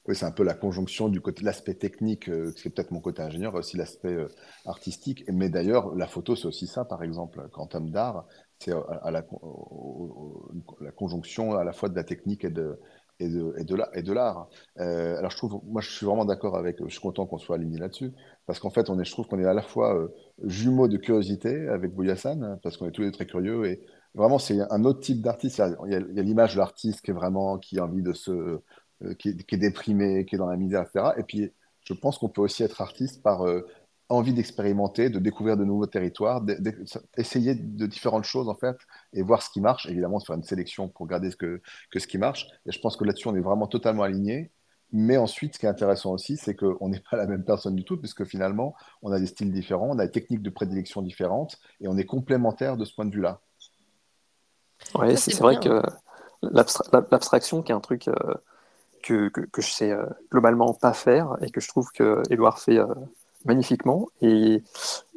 Speaker 5: Oui, c'est un peu la conjonction du côté, l'aspect technique, c'est peut-être mon côté ingénieur, aussi l'aspect artistique. Mais d'ailleurs, la photo, c'est aussi ça, par exemple. Quantum d'art, c'est à, la, conjonction à la fois de la technique et de, et de, et de l'art. Euh, alors je trouve, moi je suis vraiment d'accord avec, je suis content qu'on soit aligné là-dessus, parce qu'en fait on est, je trouve qu'on est à la fois euh, jumeaux de curiosité avec Bouyassane, parce qu'on est tous les très curieux et vraiment c'est un autre type d'artiste. Il y a, l'image de l'artiste qui est vraiment, qui a envie de se, euh, qui, est, déprimé, qui est dans la misère, etc. Et puis je pense qu'on peut aussi être artiste par envie d'expérimenter, de découvrir de nouveaux territoires, d'essayer de, différentes choses en fait et voir ce qui marche. Évidemment, de faire une sélection pour regarder ce que, que ce qui marche. Et je pense que là-dessus, on est vraiment totalement aligné. Mais ensuite, ce qui est intéressant aussi, c'est qu'on n'est pas la même personne du tout, puisque finalement, on a des styles différents, on a des techniques de prédilection différentes, et on est complémentaires de ce point de vue-là.
Speaker 4: Oui, c'est vrai que l'abstraction, qui est un truc euh, que, que, que, je sais euh, globalement pas faire, et que je trouve que Edouard fait euh, magnifiquement. Et,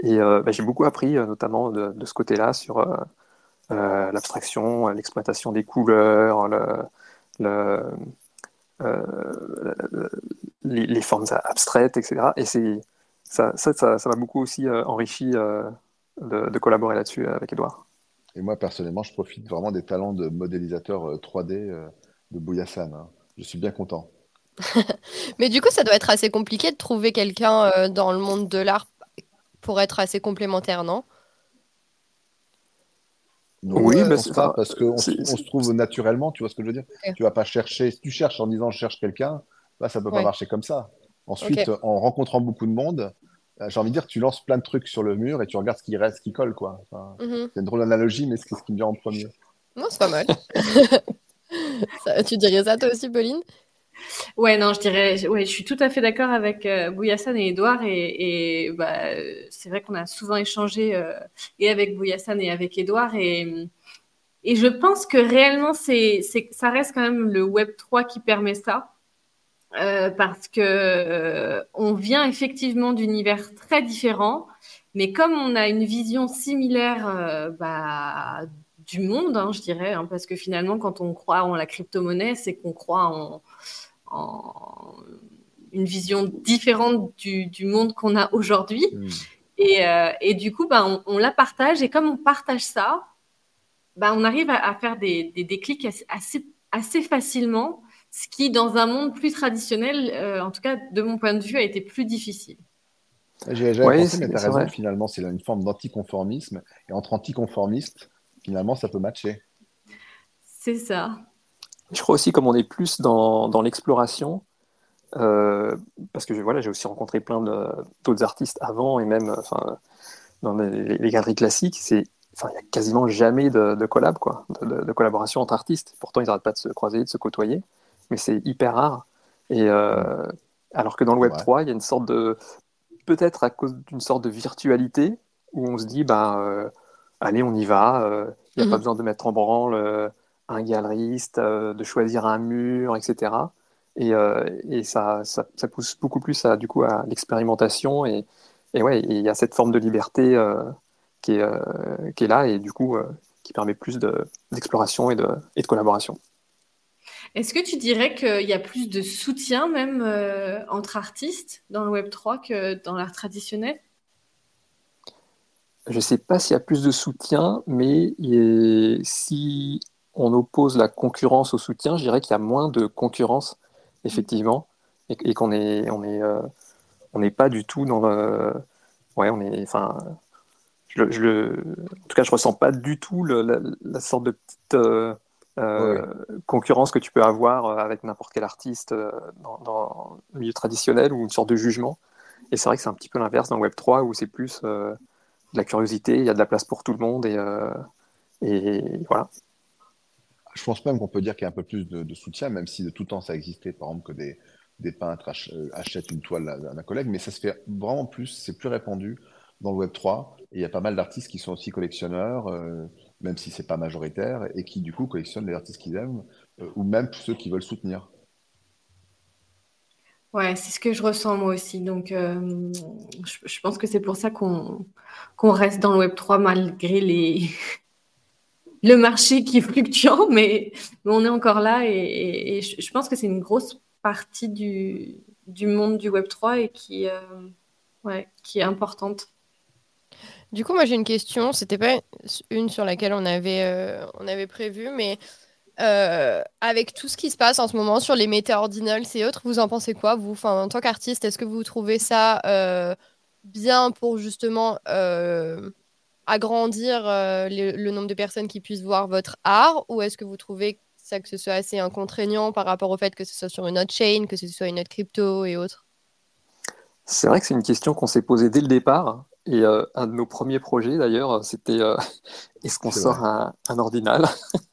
Speaker 4: et bah, j'ai beaucoup appris, notamment de, ce côté-là, sur l'abstraction, l'exploitation des couleurs, le, les, formes abstraites, etc. Et ça, ça, ça, m'a beaucoup aussi enrichi de, collaborer là-dessus avec Edouard.
Speaker 5: Et moi, personnellement, je profite vraiment des talents de modélisateur 3D de Bouyassane. Hein. Je suis bien content.
Speaker 1: Mais du coup, ça doit être assez compliqué de trouver quelqu'un euh, dans le monde de l'art pour être assez complémentaire, non?
Speaker 5: Oui, mais c'est ça, parce qu'on on se trouve naturellement, tu vois ce que je veux dire? Tu vas pas chercher, si tu cherches en disant je cherche quelqu'un, là ça peut pas marcher comme ça. Ensuite, en rencontrant beaucoup de monde, euh, j'ai envie de dire, tu lances plein de trucs sur le mur et tu regardes ce qui reste, ce qui colle, quoi. Mhm. C'est une drôle d'analogie, mais c'est ce qui me vient en premier.
Speaker 1: Non, c'est pas mal. tu dirais ça toi aussi, Pauline?
Speaker 3: Ouais, non, je dirais, ouais, je suis tout à fait d'accord avec euh, Bouyassane et Edouard. Et, bah, c'est vrai qu'on a souvent échangé euh, et avec Bouyassane et avec Edouard. Et, et je pense que réellement, c'est, ça reste quand même le Web 3 qui permet ça. Euh, parce que on vient effectivement d'univers très différents, mais comme on a une vision similaire bah, du monde, hein, je dirais, hein, parce que finalement, quand on croit en la crypto-monnaie, c'est qu'on croit en, une vision différente du, monde qu'on a aujourd'hui. Hmm. Euh, et, du coup, ben, on, la partage. Et comme on partage ça, ben, on arrive à, faire des, déclics assez, assez facilement, ce qui, dans un monde plus traditionnel, euh, en tout cas de mon point de vue, a été plus difficile.
Speaker 5: J'ai pensé, mais tu as raison, finalement, c'est une forme d'anticonformisme. Et entre anticonformistes, finalement, ça peut matcher.
Speaker 3: C'est ça.
Speaker 4: Je crois aussi, comme on est plus dans, dans l'exploration, euh, parce que voilà, j'ai aussi rencontré plein d'autres artistes avant et même enfin, dans les, galeries classiques, c'est il n'y a quasiment jamais de, de collab, quoi, de, collaboration entre artistes. Pourtant, ils n'arrêtent pas de se croiser, de se côtoyer, mais c'est hyper rare. Et euh, alors que dans le Web 3, il y a une sorte de, peut-être à cause d'une sorte de virtualité où on se dit, bah, euh, allez, on y va. Il n'y a pas mhm. besoin de mettre en branle un galeriste, euh, de choisir un mur, etc. Et, euh, et ça, ça, pousse beaucoup plus à, du coup, à l'expérimentation. Et, et ouais, il y a cette forme de liberté euh, qui, est, qui est là et du coup qui permet plus d'exploration et, de, et de collaboration.
Speaker 3: Est-ce que tu dirais qu'il y a plus de soutien même entre artistes dans le Web 3 que dans l'art traditionnel?
Speaker 4: Je ne sais pas s'il y a plus de soutien, mais si on oppose la concurrence au soutien, je dirais qu'il y a moins de concurrence, effectivement, et, qu'on est, on est, euh, on n'est pas du tout dans le, ouais, on est, enfin, je, je, en tout cas, je ressens pas du tout la, sorte de petite euh, euh, concurrence que tu peux avoir avec n'importe quel artiste dans, le milieu traditionnel ou une sorte de jugement. Et c'est vrai que c'est un petit peu l'inverse dans Web 3 où c'est plus de la curiosité, il y a de la place pour tout le monde et, et voilà
Speaker 5: je pense même qu'on peut dire qu'il y a un peu plus de, soutien, même si de tout temps ça existait, par exemple, que des, des peintres achètent une toile d'un collègue, mais ça se fait vraiment plus, c'est plus répandu dans le Web 3. Et il y a pas mal d'artistes qui sont aussi collectionneurs, même si c'est pas majoritaire, et qui du coup collectionnent les artistes qu'ils aiment, ou même ceux qui veulent soutenir.
Speaker 3: Ouais, c'est ce que je ressens moi aussi. Donc, euh, je, pense que c'est pour ça qu'on reste dans le Web 3 malgré les, le marché qui est fluctuant, mais, on est encore là et, je, pense que c'est une grosse partie du, du, monde du Web 3 et qui, euh, ouais, qui est importante.
Speaker 1: Du coup, moi j'ai une question. C'était pas une sur laquelle on avait, euh, on avait prévu, mais euh, avec tout ce qui se passe en ce moment sur les méta-ordinals et autres, vous en pensez quoi, vous? En tant qu'artiste, est-ce que vous trouvez ça euh, bien pour justement agrandir le, nombre de personnes qui puissent voir votre art? Ou est-ce que vous trouvez ça que ce soit assez incontragnant par rapport au fait que ce soit sur une autre chain, que ce soit une autre crypto et autres?
Speaker 4: C'est vrai que c'est une question qu'on s'est posée dès le départ. Et un de nos premiers projets, d'ailleurs, c'était est-ce qu'on sort un, un, ordinal?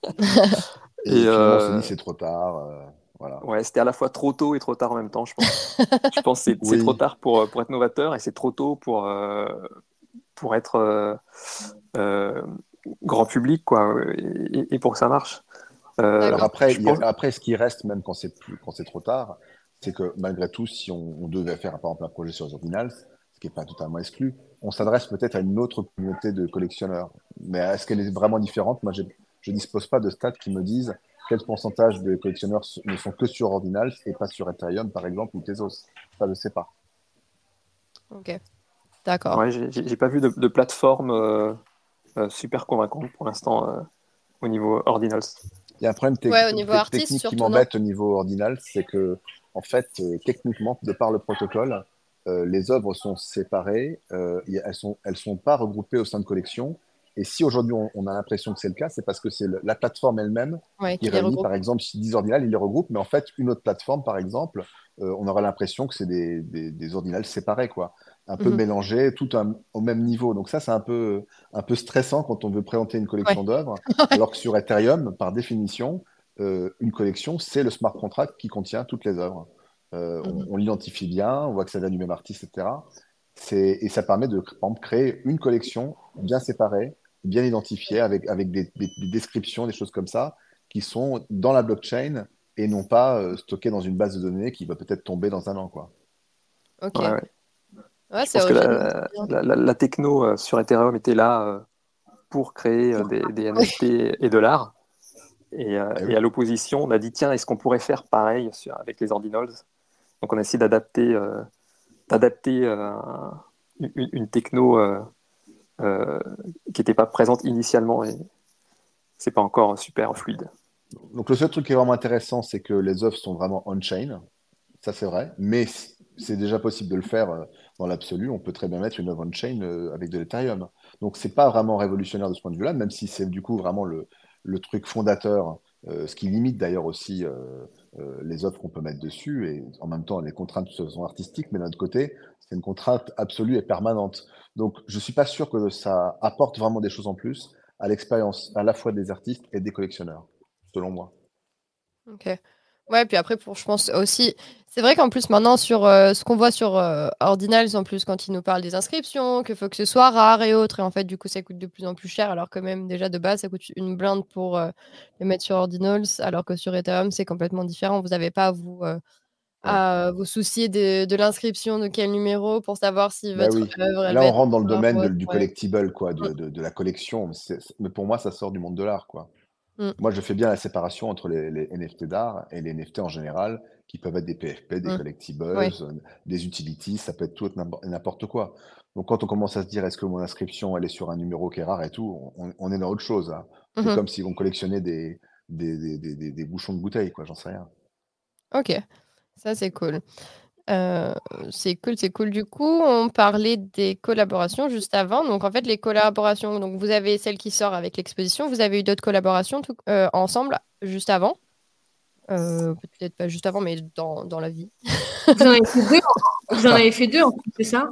Speaker 5: Et, euh, c'est trop tard. Euh, voilà.
Speaker 4: Ouais, c'était à la fois trop tôt et trop tard en même temps, je pense. je pense que c'est trop tard pour, pour être novateur et c'est trop tôt pour, euh, pour être grand public quoi, et, pour que ça marche.
Speaker 5: Alors après, après, ce qui reste, même quand c'est trop tard, c'est que malgré tout, si on, devait faire par exemple un projet sur les Ordinals, ce qui n'est pas totalement exclu, on s'adresse peut-être à une autre communauté de collectionneurs. Mais est-ce qu'elle est vraiment différente? Moi, je ne dispose pas de stats qui me disent quel pourcentage de collectionneurs ne sont que sur Ordinals et pas sur Ethereum, par exemple, ou Tezos. Ça, je ne sais pas.
Speaker 1: Ok, d'accord.
Speaker 4: Ouais, j'ai pas vu de, plateforme euh, euh, super convaincante pour l'instant euh, au niveau Ordinals.
Speaker 5: Il y a un problème technique qui m'embête au niveau Ordinals, c'est que, en fait, techniquement, de par le protocole, les œuvres sont séparées, elles ne sont, elles sont pas regroupées au sein de collections et si aujourd'hui on, a l'impression que c'est le cas, c'est parce que c'est la plateforme elle-même qui, réunit, par exemple, si 10 ordinales, il les regroupe, mais en fait, une autre plateforme, par exemple, euh, on aurait l'impression que c'est des, des, ordinales séparés, quoi, un peu mhm. mélangés, tout au même niveau. Donc ça, c'est un peu, un peu stressant quand on veut présenter une collection d'œuvres, alors que sur Ethereum, par définition, euh, une collection, c'est le smart contract qui contient toutes les œuvres. Euh, on, mhm. on l'identifie bien, on voit que ça vient du même artiste, etc. Et ça permet de créer une collection bien séparée, bien identifiés avec, avec des, descriptions, des choses comme ça, qui sont dans la blockchain et non pas euh, stockées dans une base de données qui va peut-être tomber dans un an. Quoi.
Speaker 1: Ok.
Speaker 4: Ouais, que la, la, techno euh, sur Ethereum était là euh, pour créer des, des, NFT et de l'art. Et, eh et, à l'opposition, on a dit tiens, est-ce qu'on pourrait faire pareil sur, avec les ordinals? Donc on a d'adapter d'adapter une, une, techno euh, qui n'était pas présente initialement et c'est pas encore super fluide.
Speaker 5: Donc le seul truc qui est vraiment intéressant, c'est que les œuvres sont vraiment on-chain, ça c'est vrai, mais c'est déjà possible de le faire euh, dans l'absolu. On peut très bien mettre une œuvre on-chain euh, avec de l'Ethereum. Donc c'est pas vraiment révolutionnaire de ce point de vue-là, même si c'est du coup vraiment le truc fondateur, ce qui limite d'ailleurs aussi les œuvres qu'on peut mettre dessus et en même temps les contraintes sont artistiques, mais d'un autre côté, c'est une contrainte absolue et permanente. Donc, je ne suis pas sûr que ça apporte vraiment des choses en plus à l'expérience à la fois des artistes et des collectionneurs, selon moi.
Speaker 1: Ok. Ouais, puis après, pour, je pense aussi, c'est vrai qu'en plus maintenant, sur euh, ce qu'on voit sur euh, Ordinals, en plus, quand ils nous parlent des inscriptions, qu'il faut que ce soit rare et autres, et en fait, du coup, ça coûte de plus en plus cher, alors que même déjà de base, ça coûte une blinde pour euh, le mettre sur Ordinals, alors que sur Ethereum, c'est complètement différent. Vous n'avez pas à vous à vous soucier de, l'inscription de quel numéro pour savoir si bah votre
Speaker 5: Là, on rentre dans le domaine du collectible, quoi, mmh. de, la collection. Mais pour moi, ça sort du monde de l'art, quoi. Mmh. Moi, je fais bien la séparation entre les, NFT d'art et les NFT en général, qui peuvent être des PFP, des mmh. collectibles, des utilities, ça peut être tout n'importe quoi. Donc, quand on commence à se dire, est-ce que mon inscription, elle est sur un numéro qui est rare et tout, on, est dans autre chose. Hein. C'est comme si on collectionnait des, des, des bouchons de bouteilles, quoi, j'en sais rien.
Speaker 1: Ok. Ça, c'est cool. C'est cool, c'est cool. Du coup, on parlait des collaborations juste avant. Donc, en fait, les collaborations, donc vous avez celle qui sort avec l'exposition. Vous avez eu d'autres collaborations ensemble juste avant? peut-être pas juste avant, mais dans, dans la vie.
Speaker 3: Vous en avez fait deux, vous en avez fait deux c'est ça?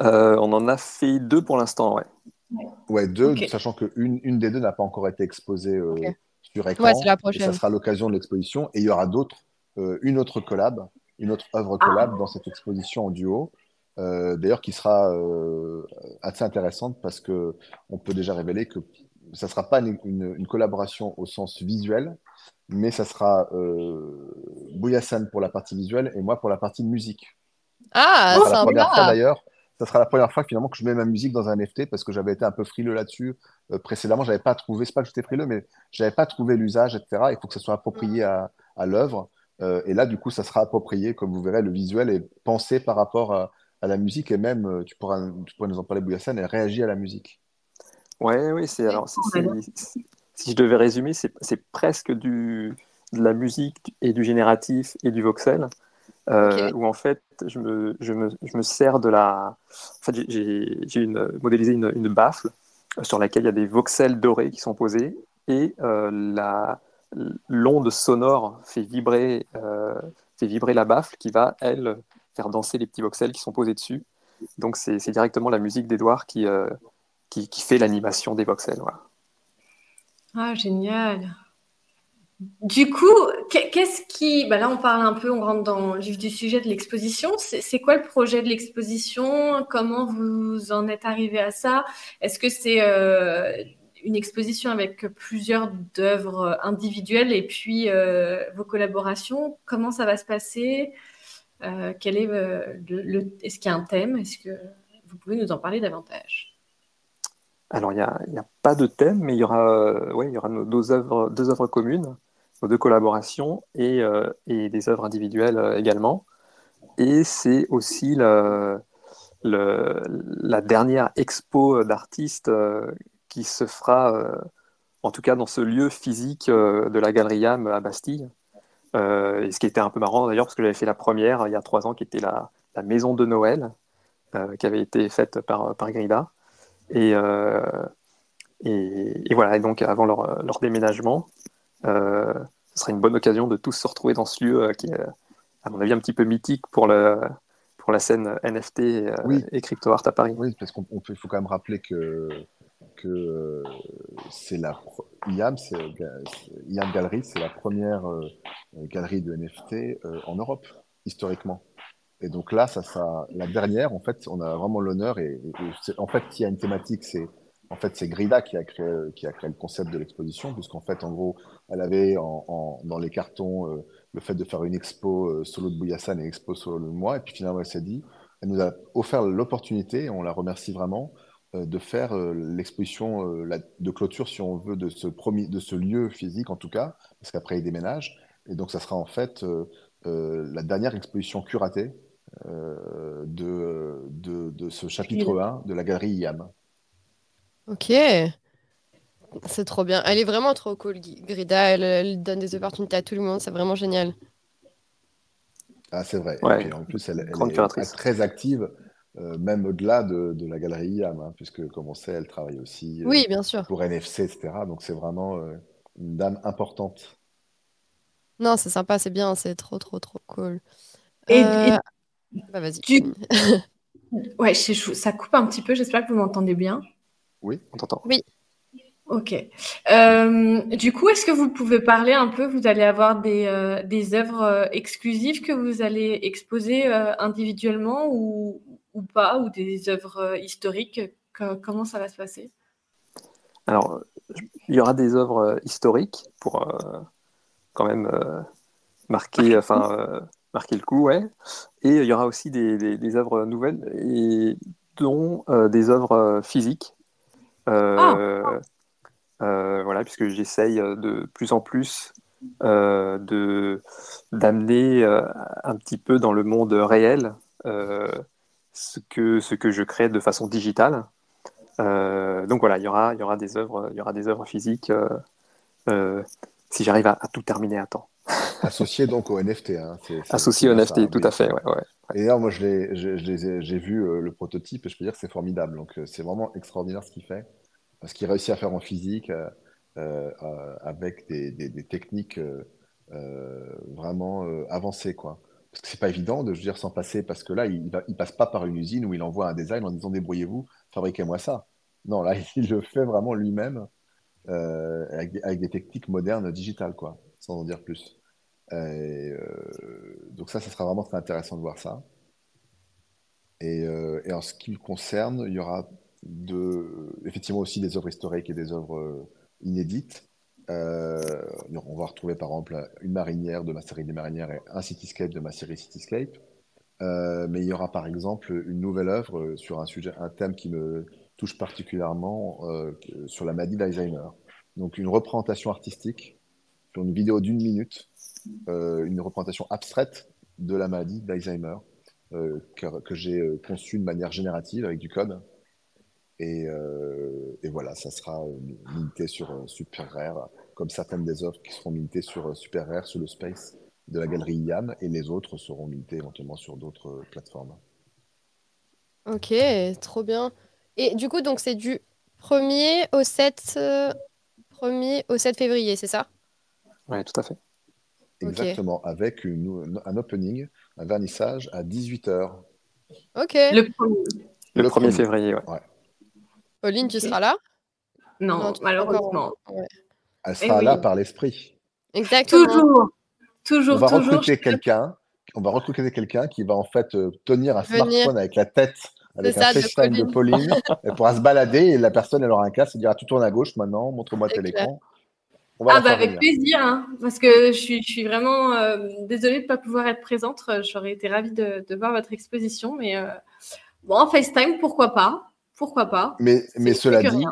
Speaker 4: On en a fait deux pour l'instant, ouais.
Speaker 5: Ouais, deux, sachant qu'une une des deux n'a pas encore été exposée sur écran.
Speaker 1: Ouais, c'est la
Speaker 5: prochaine. ça sera l'occasion de l'exposition. Et il y aura d'autres une autre collab, une autre œuvre collab dans cette exposition en duo. D'ailleurs, qui sera assez intéressante parce que on peut déjà révéler que ça ne sera pas une, une, collaboration au sens visuel, mais ça sera euh, Bouyassane pour la partie visuelle et moi pour la partie musique.
Speaker 1: Ah,
Speaker 5: ça sera la d'ailleurs. Ça sera la première fois finalement que je mets ma musique dans un NFT parce que j'avais été un peu frileux là-dessus. Euh, précédemment, j'avais pas trouvé, c'est pas que j'étais frileux, mais j'avais pas trouvé l'usage, etc. Il faut que ça soit approprié à, à l'œuvre. Euh, et là, du coup, ça sera approprié, comme vous verrez, le visuel est pensé par rapport à, à la musique et même, euh, tu pourras, tu pourras nous en parler, Bouyassane, elle réagit à la musique.
Speaker 4: Ouais, oui, c'est alors si je devais résumer, c'est presque du, de la musique et du génératif et du voxel, euh, où en fait, je me, je, me, je me, sers de la. En fait, j'ai une, modélisé une, une, baffle sur laquelle il y a des voxels dorés qui sont posés et euh, la l'onde sonore fait vibrer, euh, fait vibrer la baffle qui va, elle, faire danser les petits voxels qui sont posés dessus. Donc, c'est directement la musique d'Edouard qui, euh, qui, qui, fait l'animation des voxels. Voilà.
Speaker 3: Ah, génial. Du coup, qu'est-ce qui... Bah là, on parle un peu, on rentre dans le vif du sujet de l'exposition. C'est quoi le projet de l'exposition? Comment vous en êtes arrivé à ça? Est-ce que c'est euh, une exposition avec plusieurs œuvres individuelles et puis euh, vos collaborations. Comment ça va se passer? Euh, quel est le... Est-ce qu'il y a un thème? Est-ce que vous pouvez nous en parler davantage?
Speaker 4: Alors, il n'y a, pas de thème, mais il y aura, euh, ouais, il y aura deux œuvres, deux œuvres communes, deux collaborations et, euh, et des œuvres individuelles euh, également. Et c'est aussi le, la dernière expo d'artistes qui se fera, en tout cas dans ce lieu physique de la Galerie YAM à Bastille. et ce qui était un peu marrant d'ailleurs, parce que j'avais fait la première il y a trois ans, qui était la, la maison de Noël, qui avait été faite par, par Grida. Euh, et, et, voilà, et donc avant leur, leur déménagement, euh, ce serait une bonne occasion de tous se retrouver dans ce lieu euh, qui est, à mon avis, un petit peu mythique pour, le, pour la scène NFT et crypto art à Paris.
Speaker 5: Oui, parce qu'il faut quand même rappeler que, que c'est la IAM, IAM Gallery, c'est la première galerie de NFT en Europe, historiquement. Et donc là, ça sera la dernière. En fait, on a vraiment l'honneur. Et, en fait, il y a une thématique, c'est en fait c'est Grida qui a créé qui a créé le concept de l'exposition, puisqu'en fait, en gros, elle avait dans les cartons euh, le fait de faire une expo euh, solo de Bouyassane et expo solo de moi. Et puis finalement, elle s'est dit, elle nous a offert l'opportunité, on la remercie vraiment, euh, de faire l'exposition de clôture, si on veut, de ce, premier, de ce lieu physique en tout cas, parce qu'après il déménage. Et donc, ça sera en fait la dernière exposition curatée euh, de, de, de, ce chapitre 1 de la galerie IAM.
Speaker 1: Ok. C'est trop bien. Elle est vraiment trop cool, Grida. Elle, donne des opportunités à tout le monde. C'est vraiment génial.
Speaker 5: Ah, c'est vrai. Et en plus, elle, est très active, euh, même au-delà de, de, la galerie IAM, hein, puisque, comme on sait, elle travaille aussi
Speaker 1: euh, oui, bien sûr.
Speaker 5: pour NFC, etc. Donc, c'est vraiment une dame importante.
Speaker 1: Non, c'est sympa, c'est bien, c'est trop, trop, trop cool.
Speaker 3: Et, bah, vas-y. ouais, ça coupe un petit peu. J'espère que vous m'entendez bien.
Speaker 5: Oui, on t'entend.
Speaker 1: Oui.
Speaker 3: Ok. Euh, du coup, est-ce que vous pouvez parler un peu Vous allez avoir des, euh, des œuvres euh, exclusives que vous allez exposer individuellement ou, ou, pas, ou des œuvres historiques Comment ça va se passer?
Speaker 4: Alors, il y aura des œuvres historiques pour quand même marquer, enfin marquer le coup, ouais. Et il y aura aussi des, des, œuvres nouvelles, et dont euh, des œuvres euh, physiques. Euh, ah. voilà, puisque j'essaye de plus en plus de d'amener un petit peu dans le monde réel ce que ce que je crée de façon digitale. donc voilà, il y aura il y aura des œuvres il y aura des œuvres physiques si j'arrive à, à, tout terminer à temps.
Speaker 5: Associé donc au NFT. Hein.
Speaker 4: Associé au NFT, tout à fait. Ouais, ouais.
Speaker 5: Et là, moi, j'ai vu euh, le prototype et je peux dire que c'est formidable. Donc, euh, c'est vraiment extraordinaire ce qu'il fait. Ce qu'il réussit à faire en physique euh, avec des, des, techniques vraiment avancées. Quoi. Parce que c'est pas évident de dire, s'en passer, parce que là, il ne passe pas par une usine où il envoie un design en disant débrouillez-vous, fabriquez-moi ça. Non, là, il le fait vraiment lui-même avec, avec, des techniques modernes digitales, quoi, sans en dire plus. donc ça, ça sera vraiment très intéressant de voir ça. Et, et, en ce qui me concerne, il y aura effectivement aussi des œuvres historiques et des œuvres inédites. Euh, on va retrouver par exemple une marinière de ma série des marinières et un cityscape de ma série Cityscape. Euh, mais il y aura par exemple une nouvelle œuvre sur un sujet, un thème qui me touche particulièrement euh, sur la maladie d'Alzheimer. Donc une représentation artistique sur une vidéo d'une minute, une représentation abstraite de la maladie d'Alzheimer que, que j'ai conçue de manière générative avec du code. Euh, et, voilà, ça sera euh, minté sur euh, Super Rare, comme certaines des offres qui seront mintées sur Super Rare, sur le Space de la galerie IAM, et les autres seront mintées éventuellement sur d'autres plateformes.
Speaker 1: Ok, trop bien. Et du coup, donc c'est du 1er au 7, 1er au 7 février, c'est ça?
Speaker 4: Oui, tout à fait.
Speaker 5: Exactement, avec un opening, un vernissage à 18h.
Speaker 1: Ok.
Speaker 2: Le
Speaker 4: 1er, février, ouais.
Speaker 1: Pauline, tu seras là?
Speaker 2: Non, malheureusement.
Speaker 5: Elle sera là par l'esprit.
Speaker 1: Exactement.
Speaker 2: Toujours. Toujours,
Speaker 5: on va
Speaker 2: toujours.
Speaker 5: recruter quelqu'un. On va recruter quelqu'un qui va en fait euh, tenir un smartphone avec la tête, avec un FaceTime de Pauline. elle pourra se balader et la personne, elle aura un casque, elle dira tu tournes à gauche maintenant, montre-moi tel écran.
Speaker 2: Ah bah avec plaisir, hein, parce que je suis, je suis vraiment euh, désolée de ne pas pouvoir être présente. J'aurais été ravie de, voir votre exposition, mais euh, bon, FaceTime, pourquoi pas pourquoi pas?
Speaker 5: Mais, mais cela dit,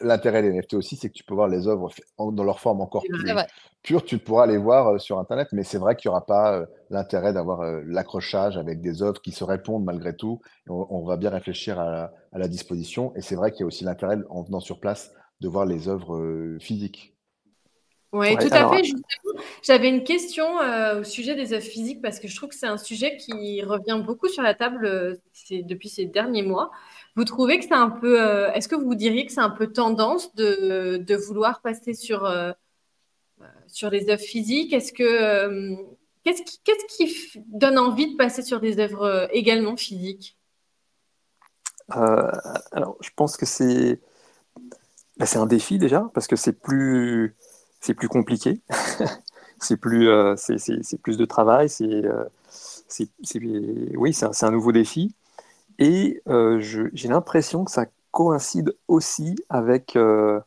Speaker 5: l'intérêt des NFT aussi, c'est que tu peux voir les œuvres dans leur forme encore plus pure. Tu pourras les voir euh, sur Internet, mais c'est vrai qu'il n'y aura pas euh, l'intérêt d'avoir euh, l'accrochage avec des œuvres qui se répondent malgré tout. On, va bien réfléchir à, la disposition. Et c'est vrai qu'il y a aussi l'intérêt, en venant sur place, de voir les œuvres physiques.
Speaker 2: Oui, tout à fait. J'avais une question au sujet des œuvres physiques parce que je trouve que c'est un sujet qui revient beaucoup sur la table depuis ces derniers mois. Vous trouvez que c'est un peu. Euh, est-ce que vous diriez que c'est un peu tendance de, de vouloir passer sur, euh, sur les œuvres physiques? Est-ce que. Euh, qu'est-ce qui, donne envie de passer sur des œuvres également physiques?
Speaker 4: Alors, je pense que c'est. Bah, c'est un défi déjà, parce que c'est plus, c'est plus compliqué. c'est plus, c'est, plus de travail. C'est, oui, c'est un nouveau défi. Et euh, j'ai l'impression que ça coïncide aussi avec, euh,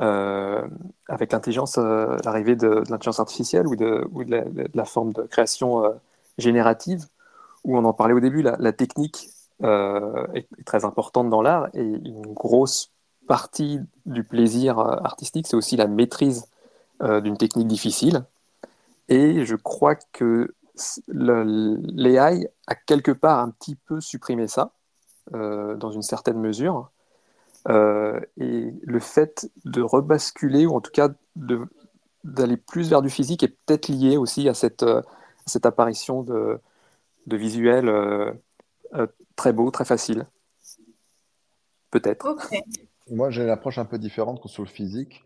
Speaker 4: euh, avec l'intelligence, l'arrivée de, l'intelligence artificielle ou, de, ou de, la, forme de création générative, où on en parlait au début, la, technique est, très importante dans l'art et une grosse partie du plaisir artistique, c'est aussi la maîtrise d'une technique difficile. Et je crois que l'AI a quelque part un petit peu supprimé ça, euh, dans une certaine mesure. Euh, et le fait de rebasculer, ou en tout cas d'aller plus vers du physique, est peut-être lié aussi à cette, euh, cette apparition de, de visuels très beaux, très facile. Peut-être.
Speaker 5: Moi, j'ai une approche un peu différente que sur le physique,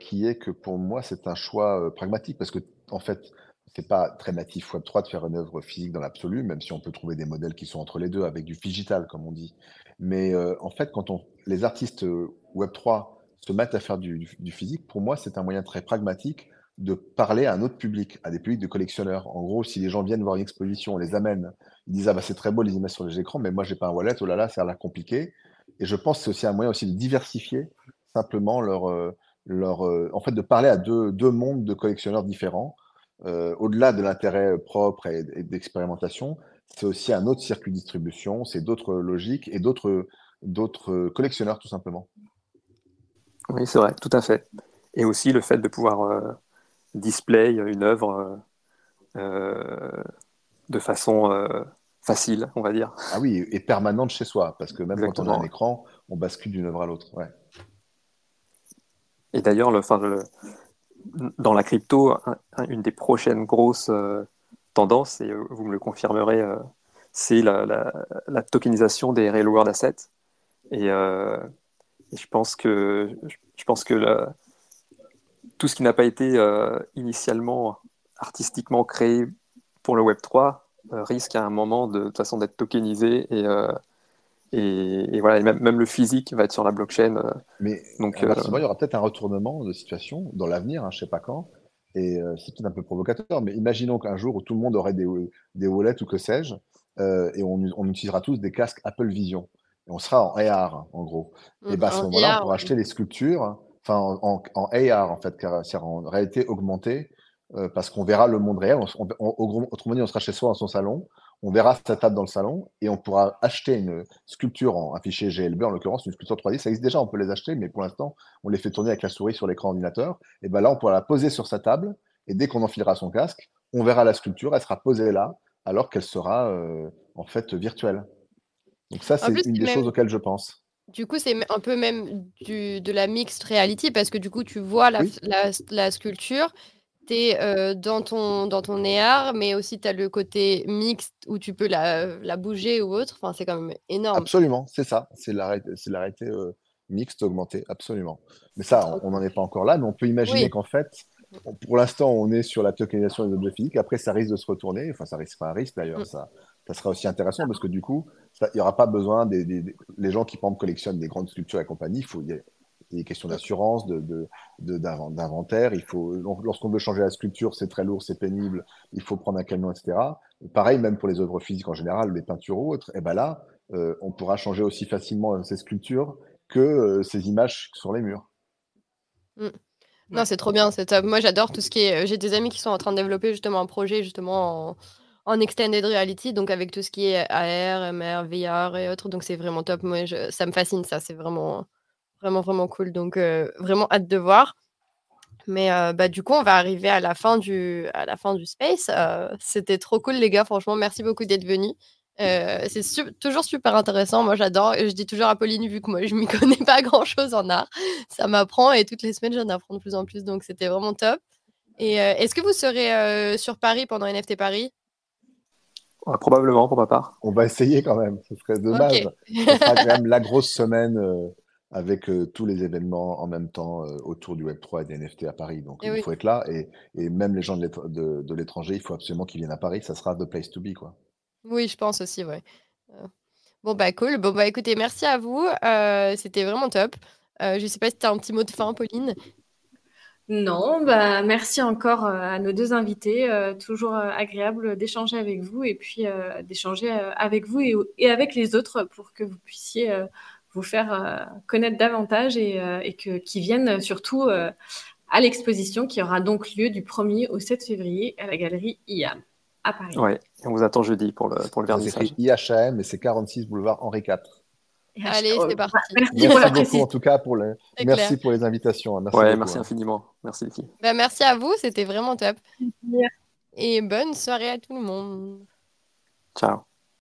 Speaker 5: qui est que pour moi, c'est un choix pragmatique, parce que, en fait, c'est pas très natif Web3 de faire une œuvre physique dans l'absolu, même si on peut trouver des modèles qui sont entre les deux avec du digital, comme on dit. Mais euh, en fait, quand on, les artistes euh, Web3 se mettent à faire du, physique, pour moi, c'est un moyen très pragmatique de parler à un autre public, à des publics de collectionneurs. En gros, si les gens viennent voir une exposition, on les amène, ils disent ah bah c'est très beau les images sur les écrans, mais moi j'ai pas un wallet, oh là là, ça a l'air compliqué. Et je pense que c'est aussi un moyen aussi de diversifier simplement leur, euh, leur en fait de parler à deux, deux mondes de collectionneurs différents euh, au-delà de l'intérêt propre et, d'expérimentation, c'est aussi un autre circuit de distribution, c'est d'autres logiques et d'autres, d'autres collectionneurs tout simplement.
Speaker 4: Oui, c'est vrai, tout à fait. Et aussi le fait de pouvoir euh, display une œuvre euh, de façon facile, on va dire.
Speaker 5: Ah oui, et permanente chez soi, parce que même quand on a un écran, on bascule d'une œuvre à l'autre. Ouais.
Speaker 4: Et d'ailleurs, le, le, dans la crypto, une des prochaines grosses euh, tendances, et euh, vous me le confirmerez, euh, c'est la, tokenisation des real world assets. Et, je pense que, je pense que tout ce qui n'a pas été initialement artistiquement créé pour le Web 3 risque à un moment de, façon d'être tokenisé et, et, voilà, même, même, le physique va être sur la blockchain. Euh,
Speaker 5: Mais donc, euh, il y aura peut-être un retournement de situation dans l'avenir, hein, je ne sais pas quand, Et c'est peut-être un peu provocateur, mais imaginons qu'un jour où tout le monde aurait des, des wallets ou que sais-je, et on, on, utilisera tous des casques Apple Vision. Et on sera en AR, en gros. et bien à ce moment-là, on pourra acheter les sculptures, enfin en, en, AR, en fait, c'est-à-dire en réalité augmentée, parce qu'on verra le monde réel. autrement dit, on sera chez soi dans son salon, on verra sa table dans le salon et on pourra acheter une sculpture en fichier GLB, en l'occurrence une sculpture 3D. Ça existe déjà, on peut les acheter, mais pour l'instant, on les fait tourner avec la souris sur l'écran ordinateur. Et ben là, on pourra la poser sur sa table et dès qu'on enfilera son casque, on verra la sculpture, elle sera posée là, alors qu'elle sera euh, en fait virtuelle. Donc ça, c'est une des choses auxquelles je pense.
Speaker 1: Du coup, c'est un peu même du, de la mixed reality parce que du coup, tu vois la, la sculpture tu es dans, ton, dans ton mais aussi tu as le côté mixte où tu peux la, la bouger ou autre. Enfin, c'est quand même énorme.
Speaker 5: Absolument, c'est ça. C'est l'arrêté mixte augmenté, absolument. Mais ça, on n'en est pas encore là, mais on peut imaginer qu'en fait, pour l'instant, on est sur la tokenisation des objets physiques. Après, ça risque de se retourner. Enfin, ça risque pas un risque d'ailleurs. Mmh. Ça, ça sera aussi intéressant parce que du coup, il n'y aura pas besoin des, des, les gens qui, par exemple, collectionnent des grandes sculptures et compagnie. Il des questions d'assurance, de, d'inventaire. Il faut, lorsqu'on veut changer la sculpture, c'est très lourd, c'est pénible. Il faut prendre un camion, etc. Pareil, même pour les œuvres physiques en général, les peintures ou autres. Et ben là, euh, on pourra changer aussi facilement ces sculptures que euh, ces images sur les murs.
Speaker 1: Mm. Non, c'est trop bien. C'est Moi, j'adore tout ce qui est. J'ai des amis qui sont en train de développer justement un projet justement en, en extended reality, donc avec tout ce qui est AR, MR, VR et autres. Donc c'est vraiment top. Moi, ça me fascine ça. C'est vraiment Vraiment, vraiment cool. Donc, vraiment hâte de voir. Mais bah, du coup, on va arriver à la fin du, à la fin du space. C'était trop cool, les gars. Franchement, merci beaucoup d'être venus. c'est toujours super intéressant. Moi, j'adore. Je dis toujours à Pauline, vu que moi, je m'y connais pas grand-chose en art, ça m'apprend et toutes les semaines, j'en apprends de plus en plus. Donc, c'était vraiment top. Et est-ce que vous serez sur Paris pendant NFT Paris?
Speaker 4: Probablement, pour ma part.
Speaker 5: On va essayer quand même. Ce serait dommage. ce sera quand même la grosse semaine avec tous les événements en même temps autour du Web3 et des NFT à Paris. Donc, eh il faut être là. Et, et même les gens de l'étranger, il faut absolument qu'ils viennent à Paris. Ça sera the place to be, quoi.
Speaker 1: Oui, je pense aussi, ouais. Bon, bah, cool. Bon, bah, écoutez, merci à vous. C'était vraiment top. je ne sais pas si tu as un petit mot de fin, Pauline?
Speaker 2: Non, bah, merci encore à nos deux invités. toujours agréable d'échanger avec vous et puis d'échanger avec vous et, et, avec les autres pour que vous puissiez vous faire euh, connaître davantage et, euh, et que, qui viennent surtout euh, à l'exposition qui aura donc lieu du 1er au 7 février à la galerie IAM à Paris.
Speaker 4: Oui, on vous attend jeudi pour le, pour le vernissage.
Speaker 5: IHM et c'est 46 boulevard Henri IV.
Speaker 1: Allez, c'est parti.
Speaker 5: Merci, beaucoup en tout cas pour les, merci pour les invitations.
Speaker 4: Merci, ouais, merci hein. infiniment. Merci
Speaker 1: bah, merci à vous, c'était vraiment top. Et bonne soirée à tout le monde.
Speaker 4: Ciao.